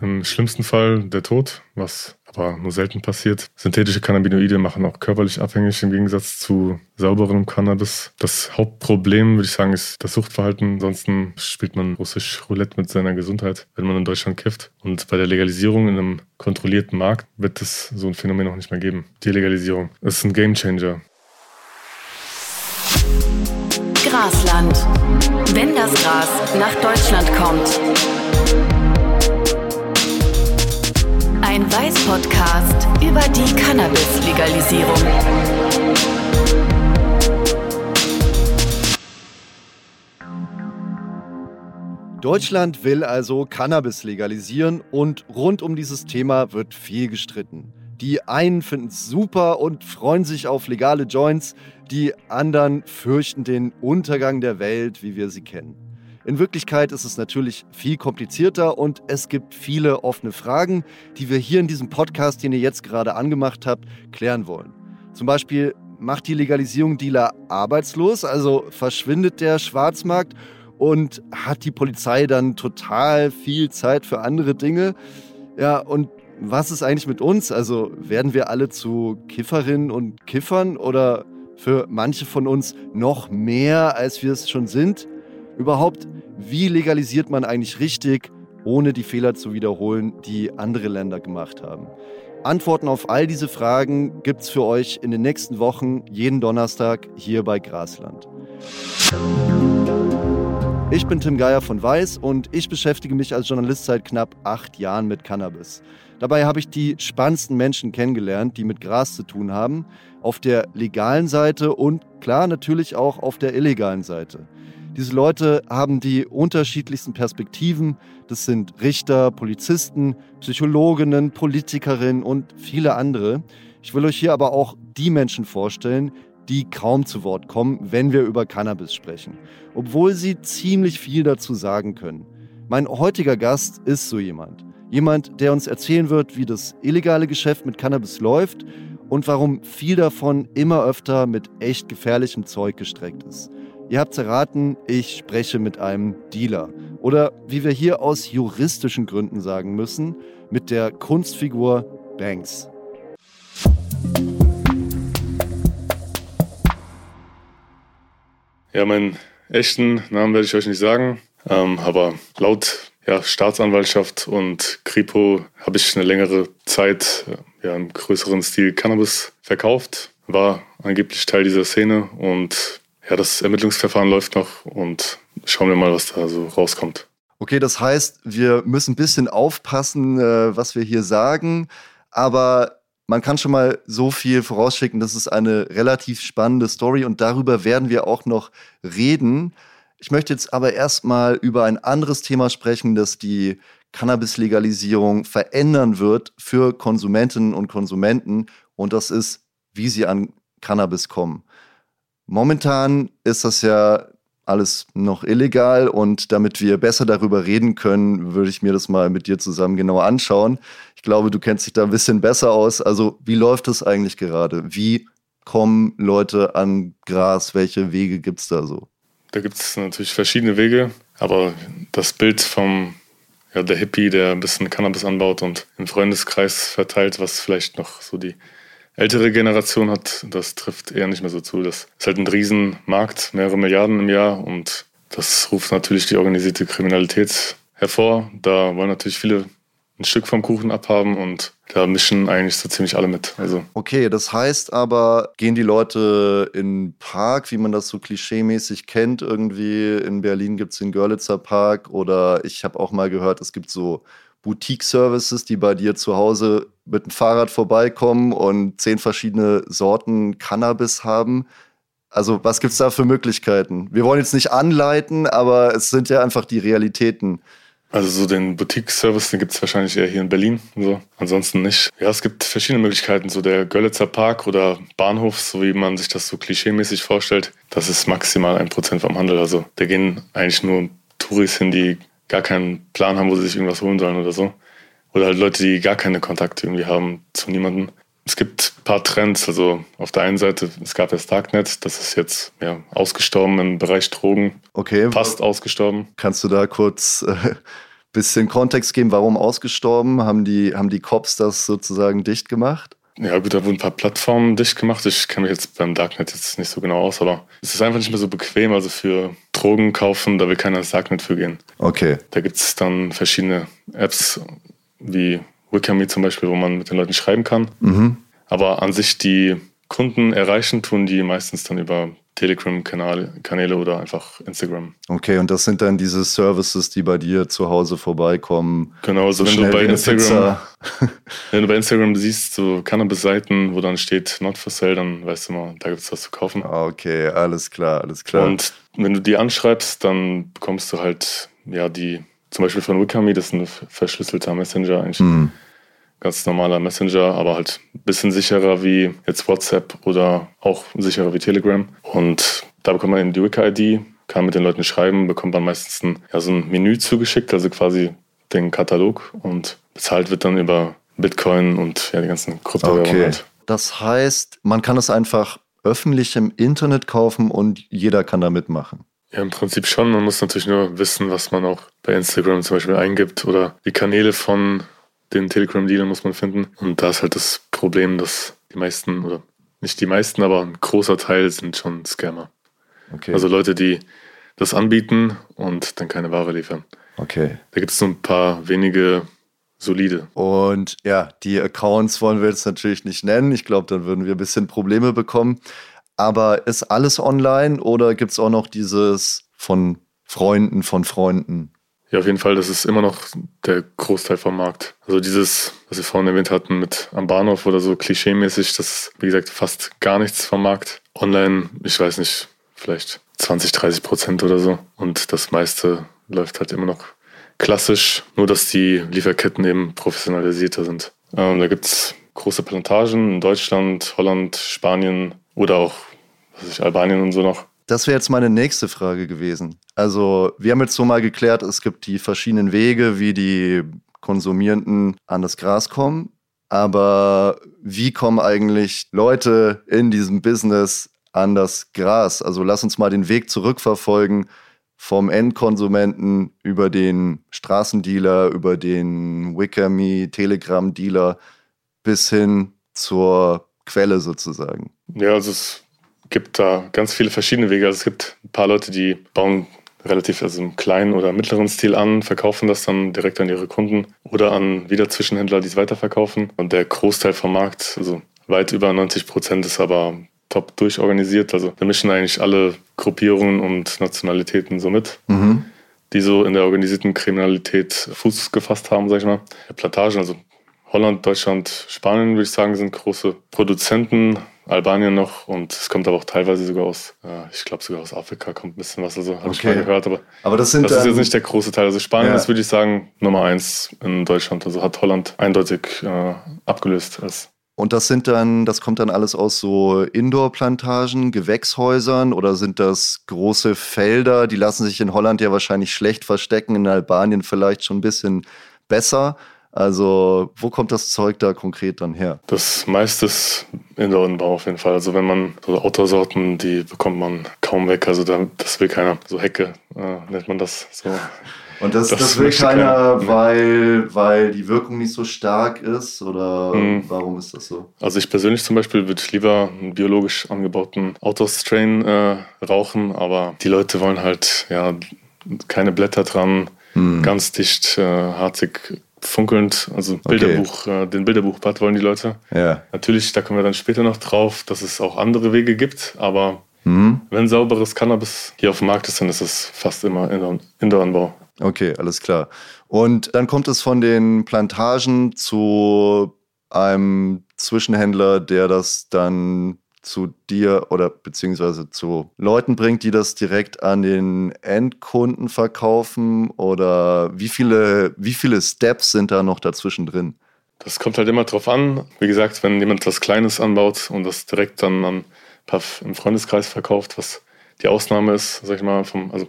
Im schlimmsten Fall der Tod, was aber nur selten passiert. Synthetische Cannabinoide machen auch körperlich abhängig im Gegensatz zu sauberem Cannabis. Das Hauptproblem, würde ich sagen, ist das Suchtverhalten. Ansonsten spielt man russisch Roulette mit seiner Gesundheit, wenn man in Deutschland kifft. Und bei der Legalisierung in einem kontrollierten Markt wird es so ein Phänomen auch nicht mehr geben. Die Legalisierung ist ein Gamechanger. Grasland. Wenn das Gras nach Deutschland kommt. Ein Weiß-Podcast über die Cannabis-Legalisierung. Deutschland will also Cannabis legalisieren und rund um dieses Thema wird viel gestritten. Die einen finden es super und freuen sich auf legale Joints, die anderen fürchten den Untergang der Welt, wie wir sie kennen. In Wirklichkeit ist es natürlich viel komplizierter und es gibt viele offene Fragen, die wir hier in diesem Podcast, den ihr jetzt gerade angemacht habt, klären wollen. Zum Beispiel, macht die Legalisierung Dealer arbeitslos, also verschwindet der Schwarzmarkt und hat die Polizei dann total viel Zeit für andere Dinge? Ja, und was ist eigentlich mit uns? Also werden wir alle zu Kifferinnen und Kiffern oder für manche von uns noch mehr, als wir es schon sind? Überhaupt, wie legalisiert man eigentlich richtig, ohne die Fehler zu wiederholen, die andere Länder gemacht haben? Antworten auf all diese Fragen gibt es für euch in den nächsten Wochen jeden Donnerstag hier bei Grasland. Ich bin Tim Geier von Weiß und ich beschäftige mich als Journalist seit knapp acht Jahren mit Cannabis. Dabei habe ich die spannendsten Menschen kennengelernt, die mit Gras zu tun haben, auf der legalen Seite und klar natürlich auch auf der illegalen Seite. Diese Leute haben die unterschiedlichsten Perspektiven. Das sind Richter, Polizisten, Psychologinnen, Politikerinnen und viele andere. Ich will euch hier aber auch die Menschen vorstellen, die kaum zu Wort kommen, wenn wir über Cannabis sprechen, obwohl sie ziemlich viel dazu sagen können. Mein heutiger Gast ist so jemand. Jemand, der uns erzählen wird, wie das illegale Geschäft mit Cannabis läuft und warum viel davon immer öfter mit echt gefährlichem Zeug gestreckt ist. Ihr habt's erraten, ich spreche mit einem Dealer. Oder wie wir hier aus juristischen Gründen sagen müssen, mit der Kunstfigur Banks. Ja, meinen echten Namen werde ich euch nicht sagen, ähm, aber laut ja, Staatsanwaltschaft und Kripo habe ich eine längere Zeit ja, im größeren Stil Cannabis verkauft, war angeblich Teil dieser Szene und ja, das Ermittlungsverfahren läuft noch und schauen wir mal, was da so rauskommt. Okay, das heißt, wir müssen ein bisschen aufpassen, äh, was wir hier sagen, aber man kann schon mal so viel vorausschicken, das ist eine relativ spannende Story und darüber werden wir auch noch reden. Ich möchte jetzt aber erstmal über ein anderes Thema sprechen, das die Cannabis-Legalisierung verändern wird für Konsumentinnen und Konsumenten und das ist, wie sie an Cannabis kommen. Momentan ist das ja alles noch illegal und damit wir besser darüber reden können, würde ich mir das mal mit dir zusammen genauer anschauen. Ich glaube, du kennst dich da ein bisschen besser aus. Also, wie läuft das eigentlich gerade? Wie kommen Leute an Gras? Welche Wege gibt es da so? Da gibt es natürlich verschiedene Wege, aber das Bild vom ja, der Hippie, der ein bisschen Cannabis anbaut und im Freundeskreis verteilt, was vielleicht noch so die ältere Generation hat, das trifft eher nicht mehr so zu. Das ist halt ein Riesenmarkt, mehrere Milliarden im Jahr und das ruft natürlich die organisierte Kriminalität hervor. Da wollen natürlich viele ein Stück vom Kuchen abhaben und da mischen eigentlich so ziemlich alle mit. Also. Okay, das heißt aber, gehen die Leute in Park, wie man das so klischeemäßig kennt, irgendwie in Berlin gibt es den Görlitzer Park oder ich habe auch mal gehört, es gibt so Boutique-Services, die bei dir zu Hause mit dem Fahrrad vorbeikommen und zehn verschiedene Sorten Cannabis haben. Also was gibt es da für Möglichkeiten? Wir wollen jetzt nicht anleiten, aber es sind ja einfach die Realitäten. Also so den Boutique-Service, den gibt es wahrscheinlich eher hier in Berlin. So. Ansonsten nicht. Ja, es gibt verschiedene Möglichkeiten. So der Görlitzer Park oder Bahnhof, so wie man sich das so klischeemäßig vorstellt, das ist maximal ein Prozent vom Handel. Also da gehen eigentlich nur Touris hin, die gar keinen Plan haben, wo sie sich irgendwas holen sollen oder so. Oder halt Leute, die gar keine Kontakte irgendwie haben zu niemandem. Es gibt ein paar Trends. Also auf der einen Seite, es gab das Darknet, das ist jetzt ja, ausgestorben im Bereich Drogen. Okay. Fast ausgestorben. Kannst du da kurz äh, bisschen Kontext geben, warum ausgestorben? Haben die, haben die Cops das sozusagen dicht gemacht? Ja, gut, da wurden ein paar Plattformen dicht gemacht. Ich kenne mich jetzt beim Darknet jetzt nicht so genau aus, aber es ist einfach nicht mehr so bequem. Also für Drogen kaufen, da will keiner ins Darknet für gehen. Okay. Da gibt es dann verschiedene Apps wie Wikami zum Beispiel, wo man mit den Leuten schreiben kann. Mhm. Aber an sich die Kunden erreichen tun die meistens dann über Telegram-Kanäle oder einfach Instagram. Okay, und das sind dann diese Services, die bei dir zu Hause vorbeikommen. Genau, also wenn du bei Instagram, wenn du bei Instagram siehst, so Cannabis-Seiten, wo dann steht Not for Sale, dann weißt du mal, da gibt es was zu kaufen. Okay, alles klar, alles klar. Und wenn du die anschreibst, dann bekommst du halt, ja, die, zum Beispiel von Wikami, das ist ein verschlüsselter Messenger eigentlich. Mhm ganz normaler Messenger, aber halt ein bisschen sicherer wie jetzt WhatsApp oder auch sicherer wie Telegram. Und da bekommt man eben die Wiki-ID, kann mit den Leuten schreiben, bekommt man meistens ein, ja, so ein Menü zugeschickt, also quasi den Katalog und bezahlt wird dann über Bitcoin und ja, die ganzen Kryptowährungen okay. halt. Das heißt, man kann es einfach öffentlich im Internet kaufen und jeder kann da mitmachen. Ja, im Prinzip schon. Man muss natürlich nur wissen, was man auch bei Instagram zum Beispiel eingibt oder die Kanäle von den Telegram-Dealer muss man finden. Und da ist halt das Problem, dass die meisten, oder nicht die meisten, aber ein großer Teil sind schon Scammer. Okay. Also Leute, die das anbieten und dann keine Ware liefern. Okay. Da gibt es so ein paar wenige solide. Und ja, die Accounts wollen wir jetzt natürlich nicht nennen. Ich glaube, dann würden wir ein bisschen Probleme bekommen. Aber ist alles online oder gibt es auch noch dieses von Freunden von Freunden? Ja, auf jeden Fall, das ist immer noch der Großteil vom Markt. Also dieses, was wir vorhin erwähnt hatten mit am Bahnhof oder so klischeemäßig, das ist, wie gesagt, fast gar nichts vom Markt. Online, ich weiß nicht, vielleicht 20, 30 Prozent oder so. Und das meiste läuft halt immer noch klassisch, nur dass die Lieferketten eben professionalisierter sind. Ähm, da gibt es große Plantagen in Deutschland, Holland, Spanien oder auch was weiß ich, Albanien und so noch. Das wäre jetzt meine nächste Frage gewesen. Also, wir haben jetzt so mal geklärt, es gibt die verschiedenen Wege, wie die Konsumierenden an das Gras kommen. Aber wie kommen eigentlich Leute in diesem Business an das Gras? Also lass uns mal den Weg zurückverfolgen vom Endkonsumenten über den Straßendealer, über den Wickerme, Telegram-Dealer bis hin zur Quelle sozusagen. Ja, also es gibt da ganz viele verschiedene Wege. Also es gibt ein paar Leute, die bauen relativ also im kleinen oder mittleren Stil an, verkaufen das dann direkt an ihre Kunden oder an wieder Zwischenhändler, die es weiterverkaufen. Und der Großteil vom Markt, also weit über 90 Prozent, ist aber top durchorganisiert. Also da mischen eigentlich alle Gruppierungen und Nationalitäten so mit. Mhm. Die so in der organisierten Kriminalität Fuß gefasst haben, sag ich mal. Plantagen, also Holland, Deutschland, Spanien, würde ich sagen, sind große Produzenten, Albanien noch und es kommt aber auch teilweise sogar aus, äh, ich glaube sogar aus Afrika kommt ein bisschen was, also habe ich Okay. mal gehört, aber, Aber das sind das ist jetzt nicht der große Teil. Also Spanien Ja. ist, würde ich sagen, Nummer eins in Deutschland. Also hat Holland eindeutig äh, abgelöst. Als und das sind dann, das kommt dann alles aus so Indoor-Plantagen, Gewächshäusern oder sind das große Felder? Die lassen sich in Holland ja wahrscheinlich schlecht verstecken, in Albanien vielleicht schon ein bisschen besser. Also, wo kommt das Zeug da konkret dann her? das meiste ist Indoor-Inbau auf jeden Fall. Also wenn man so Outdoor-Sorten, die bekommt man kaum weg. Also da, das will keiner. So Hecke äh, nennt man das. So. Und das, Das das, will keiner, keiner. weil, weil die Wirkung nicht so stark ist? Oder Mhm. warum ist das so? Also ich persönlich zum Beispiel würde lieber einen biologisch angebauten Outdoor-Strain äh, rauchen, aber die Leute wollen halt ja keine Blätter dran, Mhm. ganz dicht, äh, harzig, funkelnd. Also Bilderbuch, äh, den Bilderbuchblatt wollen die Leute. Ja. Natürlich, da kommen wir dann später noch drauf, dass es auch andere Wege gibt, aber Mhm. wenn sauberes Cannabis hier auf dem Markt ist, dann ist es fast immer Indoor- Indoor-Anbau. Okay, alles klar. Und dann kommt es von den Plantagen zu einem Zwischenhändler, der das dann zu dir oder beziehungsweise zu Leuten bringt, die das direkt an den Endkunden verkaufen? Oder wie viele, wie viele Steps sind da noch dazwischen drin? Das kommt halt immer drauf an. Wie gesagt, wenn jemand was Kleines anbaut und das direkt dann an im Freundeskreis verkauft, was die Ausnahme ist, sag ich mal, vom, also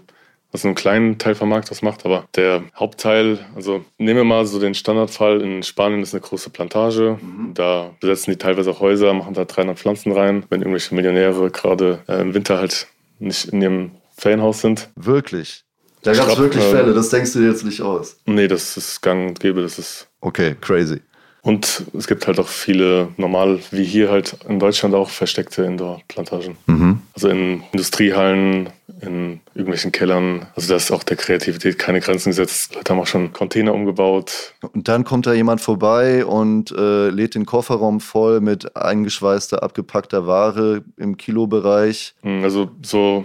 was einen kleinen Teil vom Markt was macht, aber der Hauptteil, also nehmen wir mal so den Standardfall, in Spanien ist eine große Plantage, mhm. da besetzen die teilweise auch Häuser, machen da 300 Pflanzen rein, wenn irgendwelche Millionäre gerade äh, im Winter halt nicht in ihrem Ferienhaus sind. Wirklich? Da gab es wirklich äh, Fälle, das denkst du dir jetzt nicht aus? Nee, das ist gang und gäbe, das ist... Okay, crazy. Und es gibt halt auch viele, normal wie hier halt in Deutschland auch versteckte Indoor-Plantagen. Mhm. Also in Industriehallen, in irgendwelchen Kellern. Also da ist auch der Kreativität keine Grenzen gesetzt. Leute haben auch schon Container umgebaut. Und dann kommt da jemand vorbei und äh, lädt den Kofferraum voll mit eingeschweißter, abgepackter Ware im Kilobereich. Hm, also so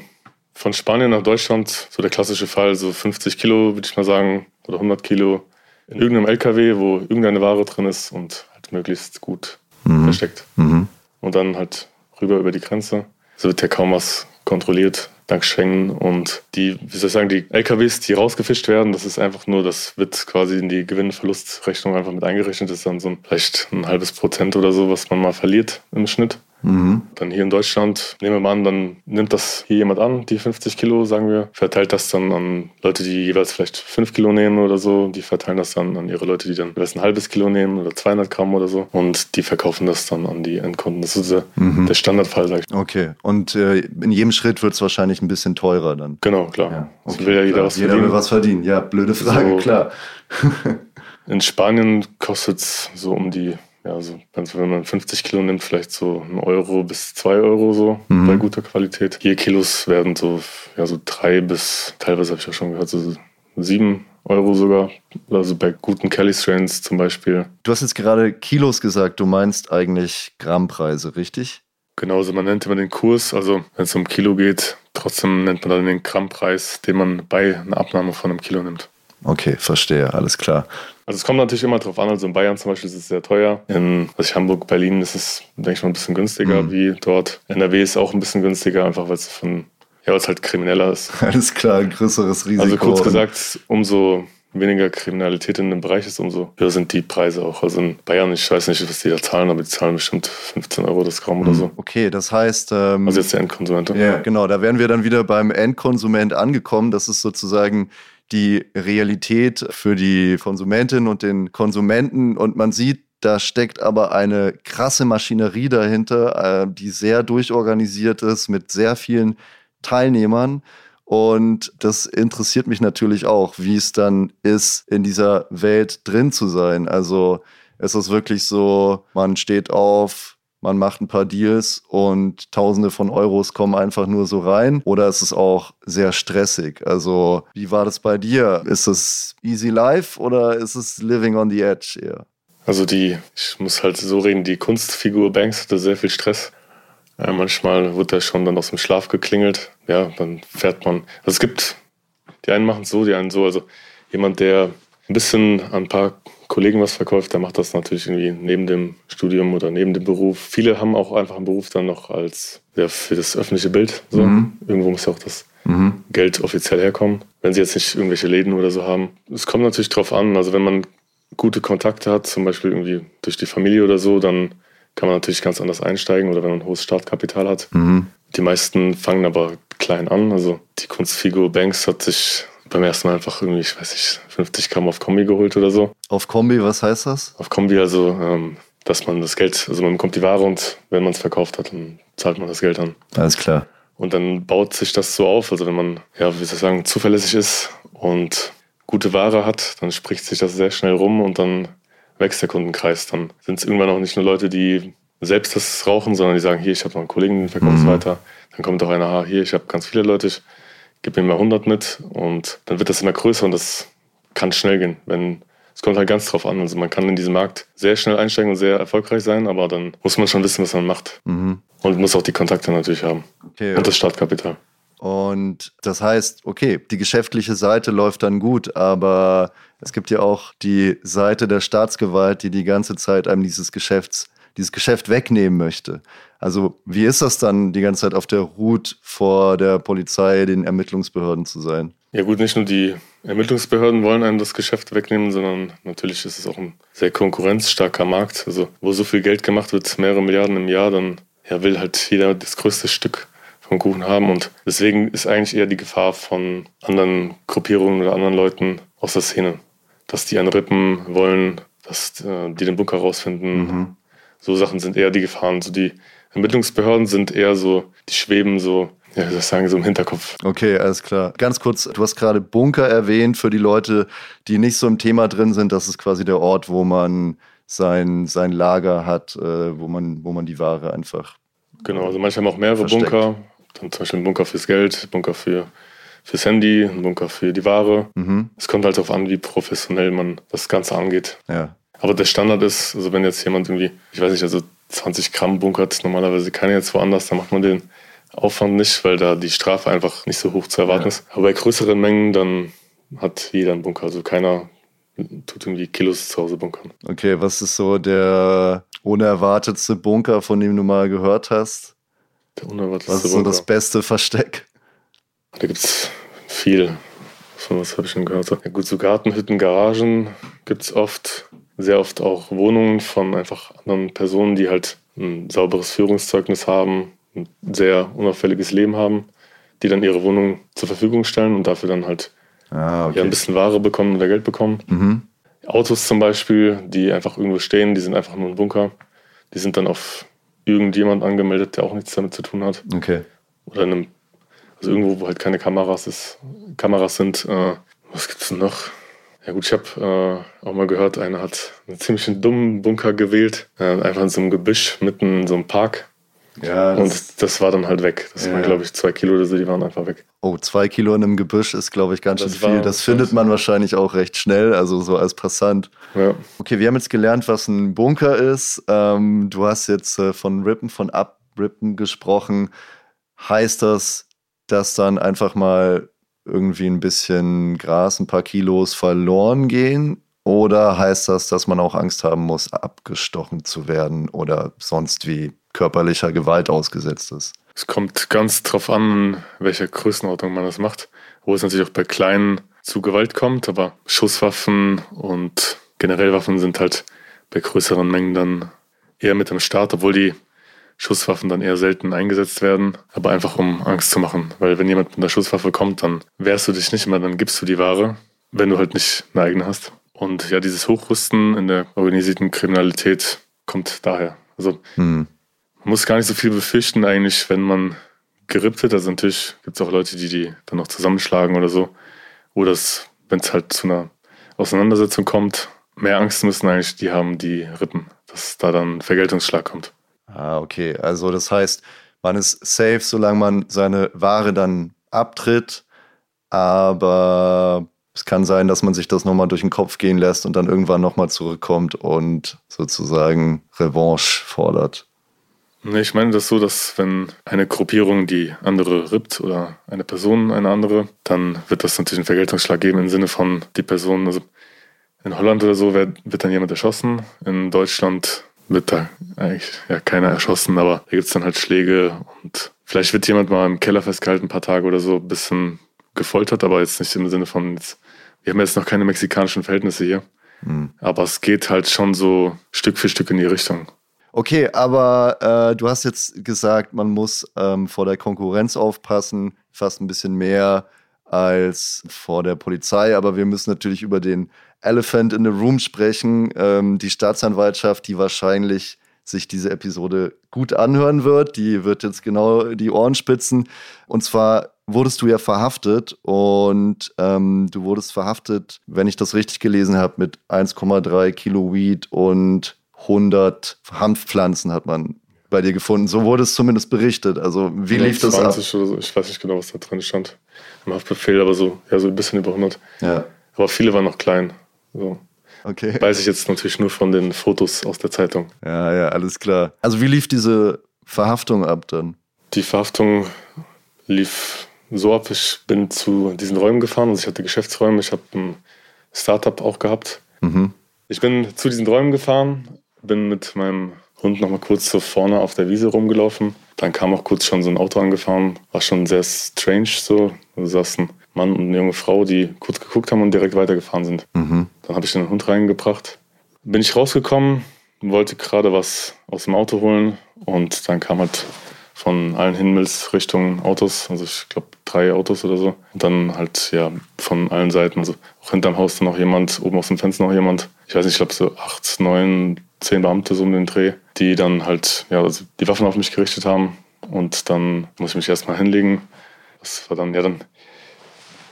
von Spanien nach Deutschland, so der klassische Fall, so 50 Kilo würde ich mal sagen, oder 100 Kilo in irgendeinem LKW, wo irgendeine Ware drin ist und halt möglichst gut mhm. versteckt. Mhm. Und dann halt rüber über die Grenze. So wird ja kaum was kontrolliert, dank Schengen. Und die, wie soll ich sagen, die LKWs, die rausgefischt werden, das ist einfach nur, das wird quasi in die Gewinn-Verlust-Rechnung einfach mit eingerechnet. Das ist dann so ein, vielleicht ein halbes Prozent oder so, was man mal verliert im Schnitt. Mhm. Dann hier in Deutschland, nehmen wir mal an, dann nimmt das hier jemand an, die 50 Kilo, sagen wir, verteilt das dann an Leute, die jeweils vielleicht 5 Kilo nehmen oder so. Die verteilen das dann an ihre Leute, die dann jeweils ein halbes Kilo nehmen oder 200 Gramm oder so. Und die verkaufen das dann an die Endkunden. Das ist der, mhm. der Standardfall, sag ich. Okay. Und äh, in jedem Schritt wird es wahrscheinlich ein bisschen teurer dann. Genau, klar. Ja. Okay, also will ja jeder klar. was verdienen. Jeder will was verdienen. Ja, blöde Frage, so, klar. in Spanien kostet es so um die ja, also wenn man 50 Kilo nimmt, vielleicht so ein Euro bis zwei Euro so mhm. bei guter Qualität. Hier Kilos werden so, ja, so drei bis, teilweise habe ich ja schon gehört, so sieben Euro sogar. Also bei guten Kelly Strains zum Beispiel. Du hast jetzt gerade Kilos gesagt, du meinst eigentlich Grammpreise, richtig? Genau, also man nennt immer den Kurs, also wenn es um Kilo geht, trotzdem nennt man dann den Grammpreis, den man bei einer Abnahme von einem Kilo nimmt. Okay, verstehe, alles klar. Also es kommt natürlich immer drauf an, also in Bayern zum Beispiel ist es sehr teuer. In also Hamburg, Berlin ist es, denke ich mal, ein bisschen günstiger mhm. wie dort. NRW ist auch ein bisschen günstiger, einfach weil es von, ja, weil es halt krimineller ist. Alles klar, ein größeres Risiko. Also kurz gesagt, umso weniger Kriminalität in dem Bereich ist, umso höher sind die Preise auch. Also in Bayern, ich weiß nicht, was die da zahlen, aber die zahlen bestimmt 15 Euro das Gramm oder mhm. so. Okay, das heißt. Ähm, also jetzt der Endkonsument. Ja, genau, da wären wir dann wieder beim Endkonsument angekommen. Das ist sozusagen die Realität für die Konsumentin und den Konsumenten. Und man sieht, da steckt aber eine krasse Maschinerie dahinter, äh, die sehr durchorganisiert ist mit sehr vielen Teilnehmern. Und das interessiert mich natürlich auch, wie es dann ist, in dieser Welt drin zu sein. Also es ist wirklich so, man steht auf, man macht ein paar Deals und Tausende von Euros kommen einfach nur so rein? Oder ist es auch sehr stressig? Also, wie war das bei dir? Ist es easy life oder ist es living on the edge eher? Also, die, ich muss halt so reden, die Kunstfigur Banks hatte sehr viel Stress. Äh, manchmal wird er schon dann aus dem Schlaf geklingelt. Ja, dann fährt man. Also, es gibt, die einen machen es so, die einen so. Also, jemand, der ein bisschen an ein paar Kollegen was verkauft, der macht das natürlich irgendwie neben dem Studium oder neben dem Beruf. Viele haben auch einfach einen Beruf dann noch als ja, für das öffentliche Bild. So. Mhm. Irgendwo muss ja auch das mhm. Geld offiziell herkommen, wenn sie jetzt nicht irgendwelche Läden oder so haben. Es kommt natürlich drauf an, also wenn man gute Kontakte hat, zum Beispiel irgendwie durch die Familie oder so, dann kann man natürlich ganz anders einsteigen oder wenn man ein hohes Startkapital hat. Mhm. Die meisten fangen aber klein an. Also die Kunstfigur Banks hat sich beim ersten Mal einfach irgendwie, ich weiß nicht, 50 Gramm auf Kombi geholt oder so. Auf Kombi, was heißt das? Auf Kombi, also, ähm, dass man das Geld, also man bekommt die Ware und wenn man es verkauft hat, dann zahlt man das Geld an. Alles klar. Und dann baut sich das so auf, also wenn man, ja, wie soll ich sagen, zuverlässig ist und gute Ware hat, dann spricht sich das sehr schnell rum und dann wächst der Kundenkreis. Dann sind es irgendwann auch nicht nur Leute, die selbst das rauchen, sondern die sagen, hier, ich habe noch einen Kollegen, den verkaufe mhm. weiter. Dann kommt auch einer, ah, hier, ich habe ganz viele Leute, ich gib mir mal 100 mit und dann wird das immer größer und das kann schnell gehen. Wenn, es kommt halt ganz drauf an. Also man kann in diesen Markt sehr schnell einsteigen und sehr erfolgreich sein, aber dann muss man schon wissen, was man macht. Mhm. Und muss auch die Kontakte natürlich haben. Okay, und das Startkapital. Und das heißt, okay, die geschäftliche Seite läuft dann gut, aber es gibt ja auch die Seite der Staatsgewalt, die die ganze Zeit einem dieses Geschäfts dieses Geschäft wegnehmen möchte. Also wie ist das dann, die ganze Zeit auf der Route vor der Polizei, den Ermittlungsbehörden zu sein? Ja gut, nicht nur die Ermittlungsbehörden wollen einem das Geschäft wegnehmen, sondern natürlich ist es auch ein sehr konkurrenzstarker Markt. Also wo so viel Geld gemacht wird, mehrere Milliarden im Jahr, dann ja, will halt jeder das größte Stück vom Kuchen haben. Und deswegen ist eigentlich eher die Gefahr von anderen Gruppierungen oder anderen Leuten aus der Szene, dass die anrippen wollen, dass äh, die den Bunker rausfinden. Mhm. So Sachen sind eher die Gefahren. So die Ermittlungsbehörden sind eher so, die schweben so, ja, das sagen so im Hinterkopf. Okay, alles klar. Ganz kurz, du hast gerade Bunker erwähnt für die Leute, die nicht so im Thema drin sind. Das ist quasi der Ort, wo man sein, sein Lager hat, äh, wo, man, wo man die Ware einfach. Genau, also manche haben auch mehrere versteckt. Bunker. Dann zum Beispiel ein Bunker fürs Geld, Bunker für, fürs Handy, ein Bunker für die Ware. Mhm. Es kommt halt darauf an, wie professionell man das Ganze angeht. Ja. Aber der Standard ist, also wenn jetzt jemand irgendwie, ich weiß nicht, also 20 Gramm bunkert normalerweise keiner jetzt woanders, dann macht man den Aufwand nicht, weil da die Strafe einfach nicht so hoch zu erwarten ja. ist. Aber bei größeren Mengen, dann hat jeder einen Bunker. Also keiner tut irgendwie Kilos zu Hause bunkern. Okay, was ist so der unerwartetste Bunker, von dem du mal gehört hast? Der unerwartetste Was ist so Bunker. das beste Versteck? Da gibt es viel. Von was habe ich schon gehört? Ja gut, so Gartenhütten, Garagen gibt es oft. Sehr oft auch Wohnungen von einfach anderen Personen, die halt ein sauberes Führungszeugnis haben, ein sehr unauffälliges Leben haben, die dann ihre Wohnung zur Verfügung stellen und dafür dann halt ah, okay. ja, ein bisschen Ware bekommen oder Geld bekommen. Mhm. Autos zum Beispiel, die einfach irgendwo stehen, die sind einfach nur ein Bunker. Die sind dann auf irgendjemand angemeldet, der auch nichts damit zu tun hat. Okay. Oder in einem, also irgendwo, wo halt keine Kameras ist, Kameras sind. Äh, was gibt's denn noch? Ja gut, ich habe äh, auch mal gehört, einer hat einen ziemlich dummen Bunker gewählt, äh, einfach in so einem Gebüsch mitten in so einem Park. Ja, das und das war dann halt weg. Das ja. waren, glaube ich, zwei Kilo oder so, die waren einfach weg. Oh, zwei Kilo in einem Gebüsch ist, glaube ich, ganz das schön viel. Das findet man wahrscheinlich auch recht schnell, also so als Passant. Ja. Okay, wir haben jetzt gelernt, was ein Bunker ist. Ähm, du hast jetzt äh, von Rippen, von Abrippen gesprochen. Heißt das, dass dann einfach mal irgendwie ein bisschen Gras, ein paar Kilos verloren gehen? Oder heißt das, dass man auch Angst haben muss, abgestochen zu werden oder sonst wie körperlicher Gewalt ausgesetzt ist. Es kommt ganz drauf an, welcher Größenordnung man das macht. Wo es natürlich auch bei kleinen zu Gewalt kommt, aber Schusswaffen und generell Waffen sind halt bei größeren Mengen dann eher mit am Start, obwohl die Schusswaffen dann eher selten eingesetzt werden, aber einfach um Angst zu machen. Weil wenn jemand mit einer Schusswaffe kommt, dann wehrst du dich nicht mehr, dann gibst du die Ware, wenn du halt nicht eine eigene hast. Und ja, dieses Hochrüsten in der organisierten Kriminalität kommt daher. Also hm. Man muss gar nicht so viel befürchten eigentlich, wenn man gerippt wird. Also natürlich gibt es auch Leute, die die dann noch zusammenschlagen oder so. Oder wenn es halt zu einer Auseinandersetzung kommt, mehr Angst müssen eigentlich die haben, die rippen, dass da dann Vergeltungsschlag kommt. Ah, okay. Also das heißt, man ist safe, solange man seine Ware dann abtritt. Aber es kann sein, dass man sich das nochmal durch den Kopf gehen lässt und dann irgendwann nochmal zurückkommt und sozusagen Revanche fordert. Ich meine das so, dass wenn eine Gruppierung die andere rippt oder eine Person eine andere, dann wird das natürlich einen Vergeltungsschlag geben im Sinne von die Person, also in Holland oder so wird, wird dann jemand erschossen, in Deutschland wird da eigentlich ja keiner erschossen, aber da gibt es dann halt Schläge und vielleicht wird jemand mal im Keller festgehalten, ein paar Tage oder so, ein bisschen gefoltert, aber jetzt nicht im Sinne von, jetzt, wir haben jetzt noch keine mexikanischen Verhältnisse hier. Mhm. Aber es geht halt schon so Stück für Stück in die Richtung. Okay, aber äh, du hast jetzt gesagt, man muss ähm, vor der Konkurrenz aufpassen, fast ein bisschen mehr als vor der Polizei. Aber wir müssen natürlich über den Elephant in the Room sprechen. Ähm, die Staatsanwaltschaft, die wahrscheinlich sich diese Episode gut anhören wird, die wird jetzt genau die Ohren spitzen. Und zwar wurdest du ja verhaftet und ähm, du wurdest verhaftet, wenn ich das richtig gelesen habe, mit 1,3 Kilo Weed und 100 Hanfpflanzen hat man bei dir gefunden. So wurde es zumindest berichtet. Also wie lief das ab? So. Ich weiß nicht genau, was da drin stand im Haftbefehl, aber so, ja, so ein bisschen über 100. Ja. Aber viele waren noch klein. So. Okay. Weiß ich jetzt natürlich nur von den Fotos aus der Zeitung. Ja, ja, alles klar. Also wie lief diese Verhaftung ab dann? Die Verhaftung lief so ab, ich bin zu diesen Räumen gefahren, also ich hatte Geschäftsräume, ich habe ein Startup auch gehabt. Mhm. Ich bin zu diesen Räumen gefahren, bin mit meinem Hund nochmal kurz so vorne auf der Wiese rumgelaufen. Dann kam auch kurz schon so ein Auto angefahren. War schon sehr strange so. Da saß ein Mann und eine junge Frau, die kurz geguckt haben und direkt weitergefahren sind. Mhm. Dann habe ich den Hund reingebracht. Bin ich rausgekommen, wollte gerade was aus dem Auto holen und dann kam halt von allen Himmelsrichtungen Autos, also ich glaube drei Autos oder so. Und dann halt ja von allen Seiten, also auch hinterm Haus dann noch jemand, oben aus dem Fenster noch jemand. Ich weiß nicht, ich glaube so acht, neun, zehn Beamte so um den Dreh, die dann halt ja also die Waffen auf mich gerichtet haben. Und dann muss ich mich erstmal hinlegen. Das war dann, ja, dann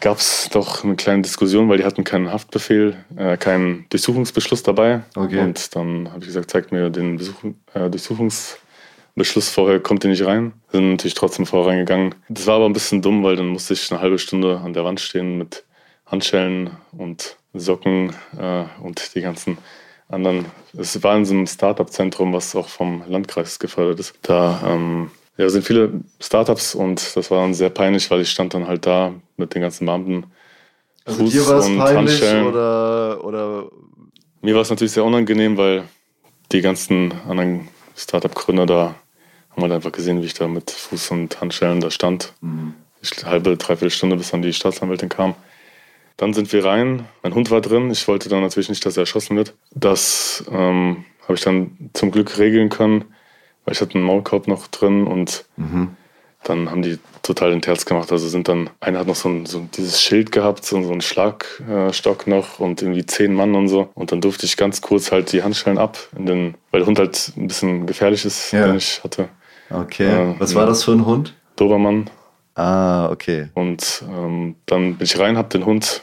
gab es doch eine kleine Diskussion, weil die hatten keinen Haftbefehl, äh, keinen Durchsuchungsbeschluss dabei. Okay. Und dann habe ich gesagt, zeigt mir den Besuch, äh, Durchsuchungsbeschluss vorher, kommt ihr nicht rein. Sind natürlich trotzdem vorher reingegangen. Das war aber ein bisschen dumm, weil dann musste ich eine halbe Stunde an der Wand stehen mit Handschellen und Socken äh, und die ganzen anderen. Es war in so einem Startup-Zentrum, was auch vom Landkreis gefördert ist. Da ähm, ja, sind viele Startups und das war dann sehr peinlich, weil ich stand dann halt da mit den ganzen Beamten. Also Fuß dir war es und peinlich Handschellen. oder, oder Mir war es natürlich sehr unangenehm, weil die ganzen anderen Startup-Gründer da haben halt einfach gesehen, wie ich da mit Fuß und Handschellen da stand. Ich halbe, dreiviertel Stunde, bis dann die Staatsanwältin kam. Dann sind wir rein. Mein Hund war drin. Ich wollte dann natürlich nicht, dass er erschossen wird. Das ähm, habe ich dann zum Glück regeln können, weil ich hatte einen Maulkorb noch drin und dann haben die total den Terz gemacht. Also sind dann, einer hat noch so, ein, so dieses Schild gehabt, so, so einen Schlagstock noch und irgendwie zehn Mann und so. Und dann durfte ich ganz kurz halt die Handschellen ab, den, weil der Hund halt ein bisschen gefährlich ist, Ja. den ich hatte. okay. Ja, Was war das für ein Hund? Dobermann. Ah, okay. Und ähm, dann bin ich rein, habe den Hund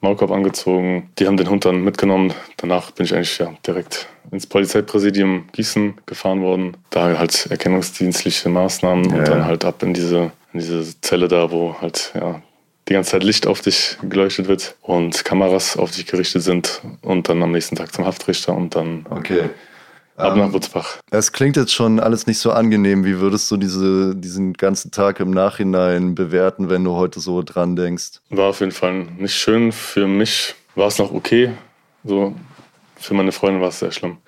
Maulkorb angezogen. Die haben den Hund dann mitgenommen. Danach bin ich eigentlich ja, direkt ins Polizeipräsidium Gießen gefahren worden. Da halt erkennungsdienstliche Maßnahmen Ja. und dann halt ab in diese, in diese Zelle da, wo halt ja, die ganze Zeit Licht auf dich geleuchtet wird und Kameras auf dich gerichtet sind. Und dann am nächsten Tag zum Haftrichter und dann Okay. Ab nach Butzbach. Es klingt jetzt schon alles nicht so angenehm. Wie würdest du diese, diesen ganzen Tag im Nachhinein bewerten, wenn du heute so dran denkst? War auf jeden Fall nicht schön. Für mich war es noch okay. So, für meine Freundin war es sehr schlimm.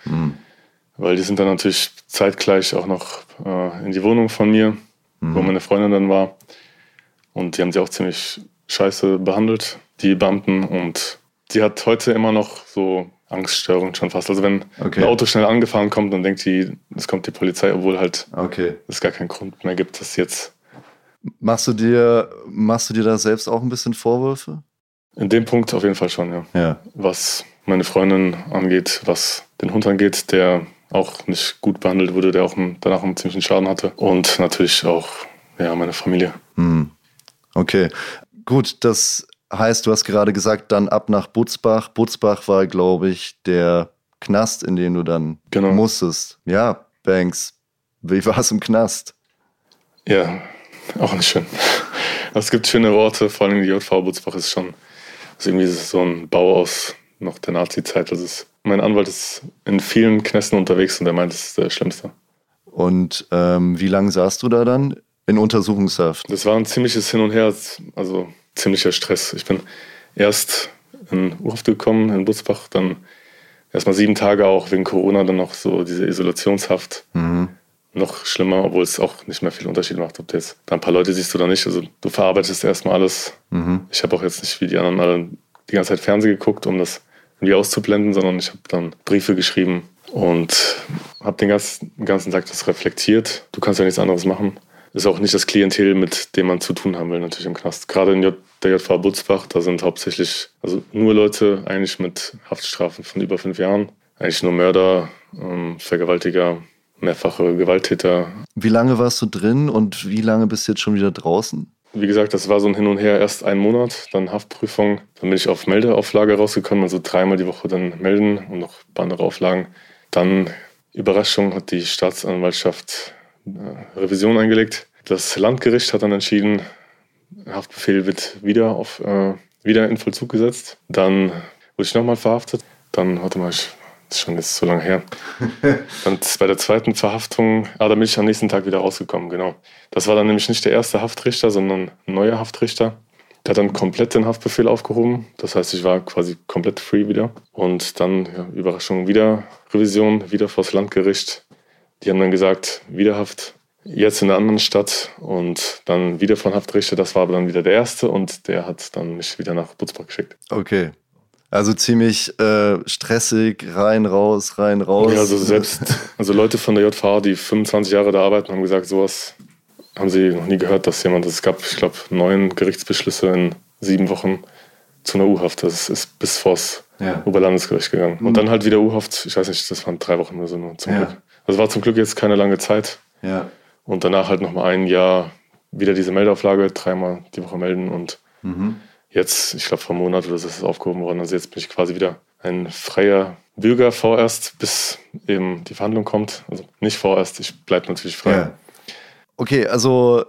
Weil die sind dann natürlich zeitgleich auch noch äh, in die Wohnung von mir, wo meine Freundin dann war. Und die haben sie auch ziemlich scheiße behandelt, die Beamten. Und die hat heute immer noch so Angststörungen schon fast. Also wenn Okay. ein Auto schnell angefahren kommt, dann denkt die, es kommt die Polizei, obwohl halt Okay. es gar keinen Grund mehr gibt, dass jetzt Machst du dir, machst du dir da selbst auch ein bisschen Vorwürfe? in dem Punkt auf jeden Fall schon, ja. Ja. was meine Freundin angeht, was den Hund angeht, der auch nicht gut behandelt wurde, der auch danach einen ziemlichen Schaden hatte. Und natürlich auch ja, meine Familie. Hm. Okay. Gut, das heißt, du hast gerade gesagt, dann ab nach Butzbach. Butzbach war, glaube ich, der Knast, in den du dann Genau. musstest. Ja, Banks. Wie war es im Knast? Ja, auch nicht schön. Es gibt schöne Orte, vor allem die JV Butzbach ist schon ist irgendwie so ein Bau aus noch der Nazi-Zeit. Also mein Anwalt ist in vielen Knästen unterwegs und der meint, es ist der Schlimmste. Und ähm, wie lange saßt du da dann? In Untersuchungshaft. Das war ein ziemliches Hin und Her, also ziemlicher Stress. Ich bin erst in Urhaft gekommen, in Butzbach, dann erstmal sieben Tage auch wegen Corona, dann noch so diese Isolationshaft. Noch schlimmer, obwohl es auch nicht mehr viel Unterschied macht, ob du jetzt da ein paar Leute siehst oder nicht. Also du verarbeitest erstmal alles. Ich habe auch jetzt nicht wie die anderen alle die ganze Zeit Fernsehen geguckt, um das irgendwie auszublenden, sondern ich habe dann Briefe geschrieben und habe den ganzen, den ganzen Tag das reflektiert. Du kannst ja nichts anderes machen. Ist auch nicht das Klientel, mit dem man zu tun haben will, natürlich im Knast. Gerade in J der JV Butzbach, da sind hauptsächlich, also nur Leute eigentlich mit Haftstrafen von über fünf Jahren. Eigentlich nur Mörder, ähm, Vergewaltiger, mehrfache Gewalttäter. Wie lange warst du drin und wie lange bist du jetzt schon wieder draußen? Wie gesagt, das war so ein Hin und Her. Erst einen Monat, dann Haftprüfung. Dann bin ich auf Meldeauflage rausgekommen, also dreimal die Woche dann melden und noch ein paar andere Auflagen. Dann, Überraschung, hat die Staatsanwaltschaft Revision eingelegt. Das Landgericht hat dann entschieden, Haftbefehl wird wieder, auf, äh, wieder in Vollzug gesetzt. Dann wurde ich nochmal verhaftet. Dann, warte mal, ich, das ist schon jetzt so lange her. Dann bei der zweiten Verhaftung, ah, da bin ich am nächsten Tag wieder rausgekommen, genau. Das war dann nämlich nicht der erste Haftrichter, sondern ein neuer Haftrichter. Der hat dann komplett den Haftbefehl aufgehoben. Das heißt, ich war quasi komplett free wieder. Und dann, ja, Überraschung, wieder Revision, wieder vors Landgericht. Die haben dann gesagt, Wiederhaft, jetzt in einer anderen Stadt und dann wieder von Haftrichter. Das war aber dann wieder der erste und der hat dann mich wieder nach Butzbach geschickt. Okay. Also ziemlich äh, stressig, rein, raus, rein, raus. Ja, also selbst, also Leute von der JVA, die 25 Jahre da arbeiten, haben gesagt, sowas haben sie noch nie gehört, dass jemand, es gab, ich glaube, neun Gerichtsbeschlüsse in sieben Wochen zu einer U-Haft. Das ist bis vors ja. Oberlandesgericht gegangen. Mhm. Und dann halt wieder U-Haft, ich weiß nicht, das waren drei Wochen oder so nur zum ja. Glück. Also war zum Glück jetzt keine lange Zeit. Ja. Und danach halt nochmal ein Jahr wieder diese Meldeauflage, dreimal die Woche melden und mhm. jetzt, ich glaube vor einem Monat oder so ist es aufgehoben worden. Also jetzt bin ich quasi wieder ein freier Bürger vorerst, bis eben die Verhandlung kommt. Also nicht vorerst, ich bleibe natürlich frei. Ja. Okay, also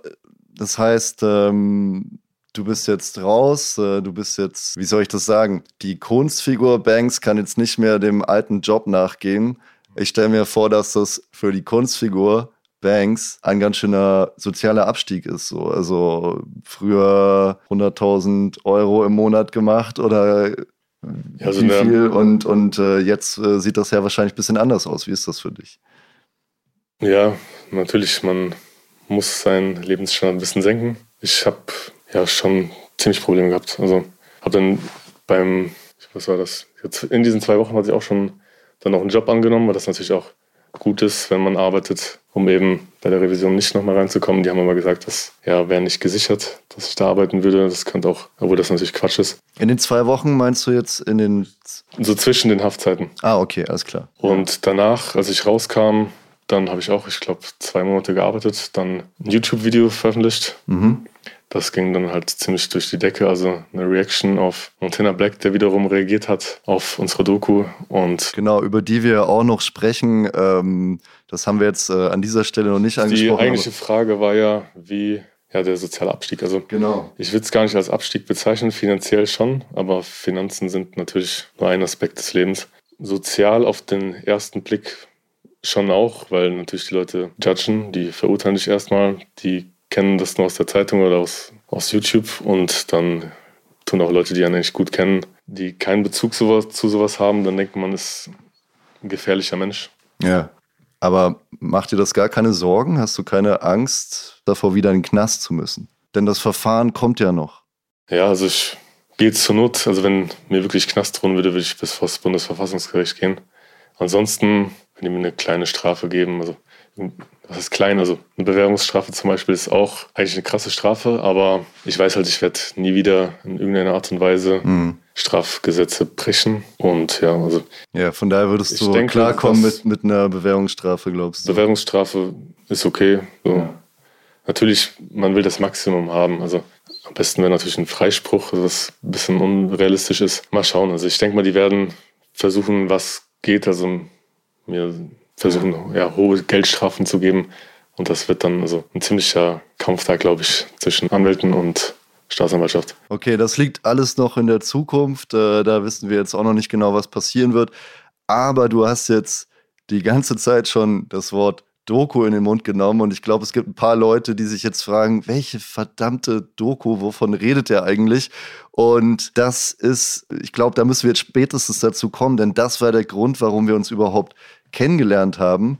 das heißt, ähm, du bist jetzt raus, äh, du bist jetzt, wie soll ich das sagen? Die Kunstfigur Banks kann jetzt nicht mehr dem alten Job nachgehen. Ich stelle mir vor, dass das für die Kunstfigur Banks ein ganz schöner sozialer Abstieg ist. So. Also früher 100.000 Euro im Monat gemacht oder ja, also wie viel und, und äh, jetzt äh, sieht das ja wahrscheinlich ein bisschen anders aus. Wie ist das für dich? Ja, natürlich, man muss seinen Lebensstandard ein bisschen senken. Ich habe ja schon ziemlich Probleme gehabt. Also habe dann beim, was war das? Jetzt in diesen zwei Wochen hatte ich auch schon dann auch einen Job angenommen, weil das natürlich auch gut ist, wenn man arbeitet, um eben bei der Revision nicht nochmal reinzukommen. Die haben aber gesagt, das ja, wäre nicht gesichert, dass ich da arbeiten würde. Das könnte auch, obwohl das natürlich Quatsch ist. In den zwei Wochen meinst du jetzt in den. So zwischen den Haftzeiten. Ah, okay, alles klar. Und danach, als ich rauskam, dann habe ich auch, ich glaube, zwei Monate gearbeitet, dann ein YouTube-Video veröffentlicht. Mhm. Das ging dann halt ziemlich durch die Decke. Also eine Reaction auf Montana Black, der wiederum reagiert hat auf unsere Doku. Und genau, über die wir auch noch sprechen. Ähm, das haben wir jetzt äh, an dieser Stelle noch nicht angesprochen. Die eigentliche Frage war ja, wie ja, der soziale Abstieg. Also genau. ich würde es gar nicht als Abstieg bezeichnen, finanziell schon, aber Finanzen sind natürlich nur ein Aspekt des Lebens. Sozial auf den ersten Blick Schon auch, weil natürlich die Leute judgen, die verurteilen dich erstmal, die kennen das nur aus der Zeitung oder aus, aus YouTube und dann tun auch Leute, die einen eigentlich gut kennen, die keinen Bezug zu sowas, zu sowas haben, dann denkt man, ist ein gefährlicher Mensch. Ja, aber macht dir das gar keine Sorgen? Hast du keine Angst davor, wieder in den Knast zu müssen? Denn das Verfahren kommt ja noch. Ja, also ich gehe zur Not, also wenn mir wirklich Knast drohen würde, würde ich bis vor das Bundesverfassungsgericht gehen. Ansonsten wenn die mir eine kleine Strafe geben, also was ist klein, also eine Bewährungsstrafe zum Beispiel ist auch eigentlich eine krasse Strafe, aber ich weiß halt, ich werde nie wieder in irgendeiner Art und Weise mhm. Strafgesetze brechen und ja, also ja, von daher würdest du denke, klarkommen mit, mit einer Bewährungsstrafe, glaubst du? Bewährungsstrafe ist okay. So. Ja. Natürlich, man will das Maximum haben, also am besten wäre natürlich ein Freispruch, was ein bisschen unrealistisch ist. Mal schauen, also ich denke mal, die werden versuchen, was geht, also mir versuchen, ja, hohe Geldstrafen zu geben. Und das wird dann also ein ziemlicher Kampf da, glaube ich, zwischen Anwälten und Staatsanwaltschaft. Okay, das liegt alles noch in der Zukunft. Äh, da wissen wir jetzt auch noch nicht genau, was passieren wird. Aber du hast jetzt die ganze Zeit schon das Wort Doku in den Mund genommen und ich glaube, es gibt ein paar Leute, die sich jetzt fragen, welche verdammte Doku, wovon redet er eigentlich? Und das ist, ich glaube, da müssen wir jetzt spätestens dazu kommen, denn das war der Grund, warum wir uns überhaupt kennengelernt haben.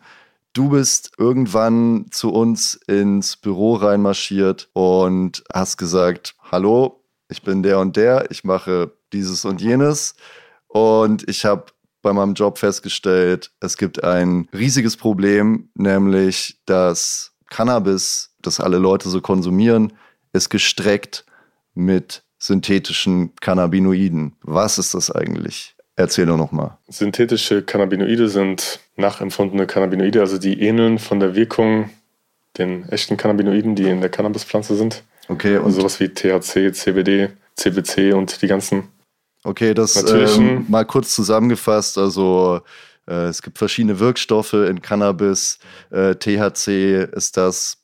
Du bist irgendwann zu uns ins Büro reinmarschiert und hast gesagt, hallo, ich bin der und der, ich mache dieses und jenes und ich habe bei meinem Job festgestellt, es gibt ein riesiges Problem, nämlich dass Cannabis, das alle Leute so konsumieren, ist gestreckt mit synthetischen Cannabinoiden. Was ist das eigentlich? Erzähl doch nochmal. Synthetische Cannabinoide sind nachempfundene Cannabinoide, also die ähneln von der Wirkung den echten Cannabinoiden, die in der Cannabispflanze sind. Okay. Und also sowas wie THC, CBD, CBC und die ganzen Okay, das ähm, mal kurz zusammengefasst. Also äh, es gibt verschiedene Wirkstoffe in Cannabis. Äh, THC ist das,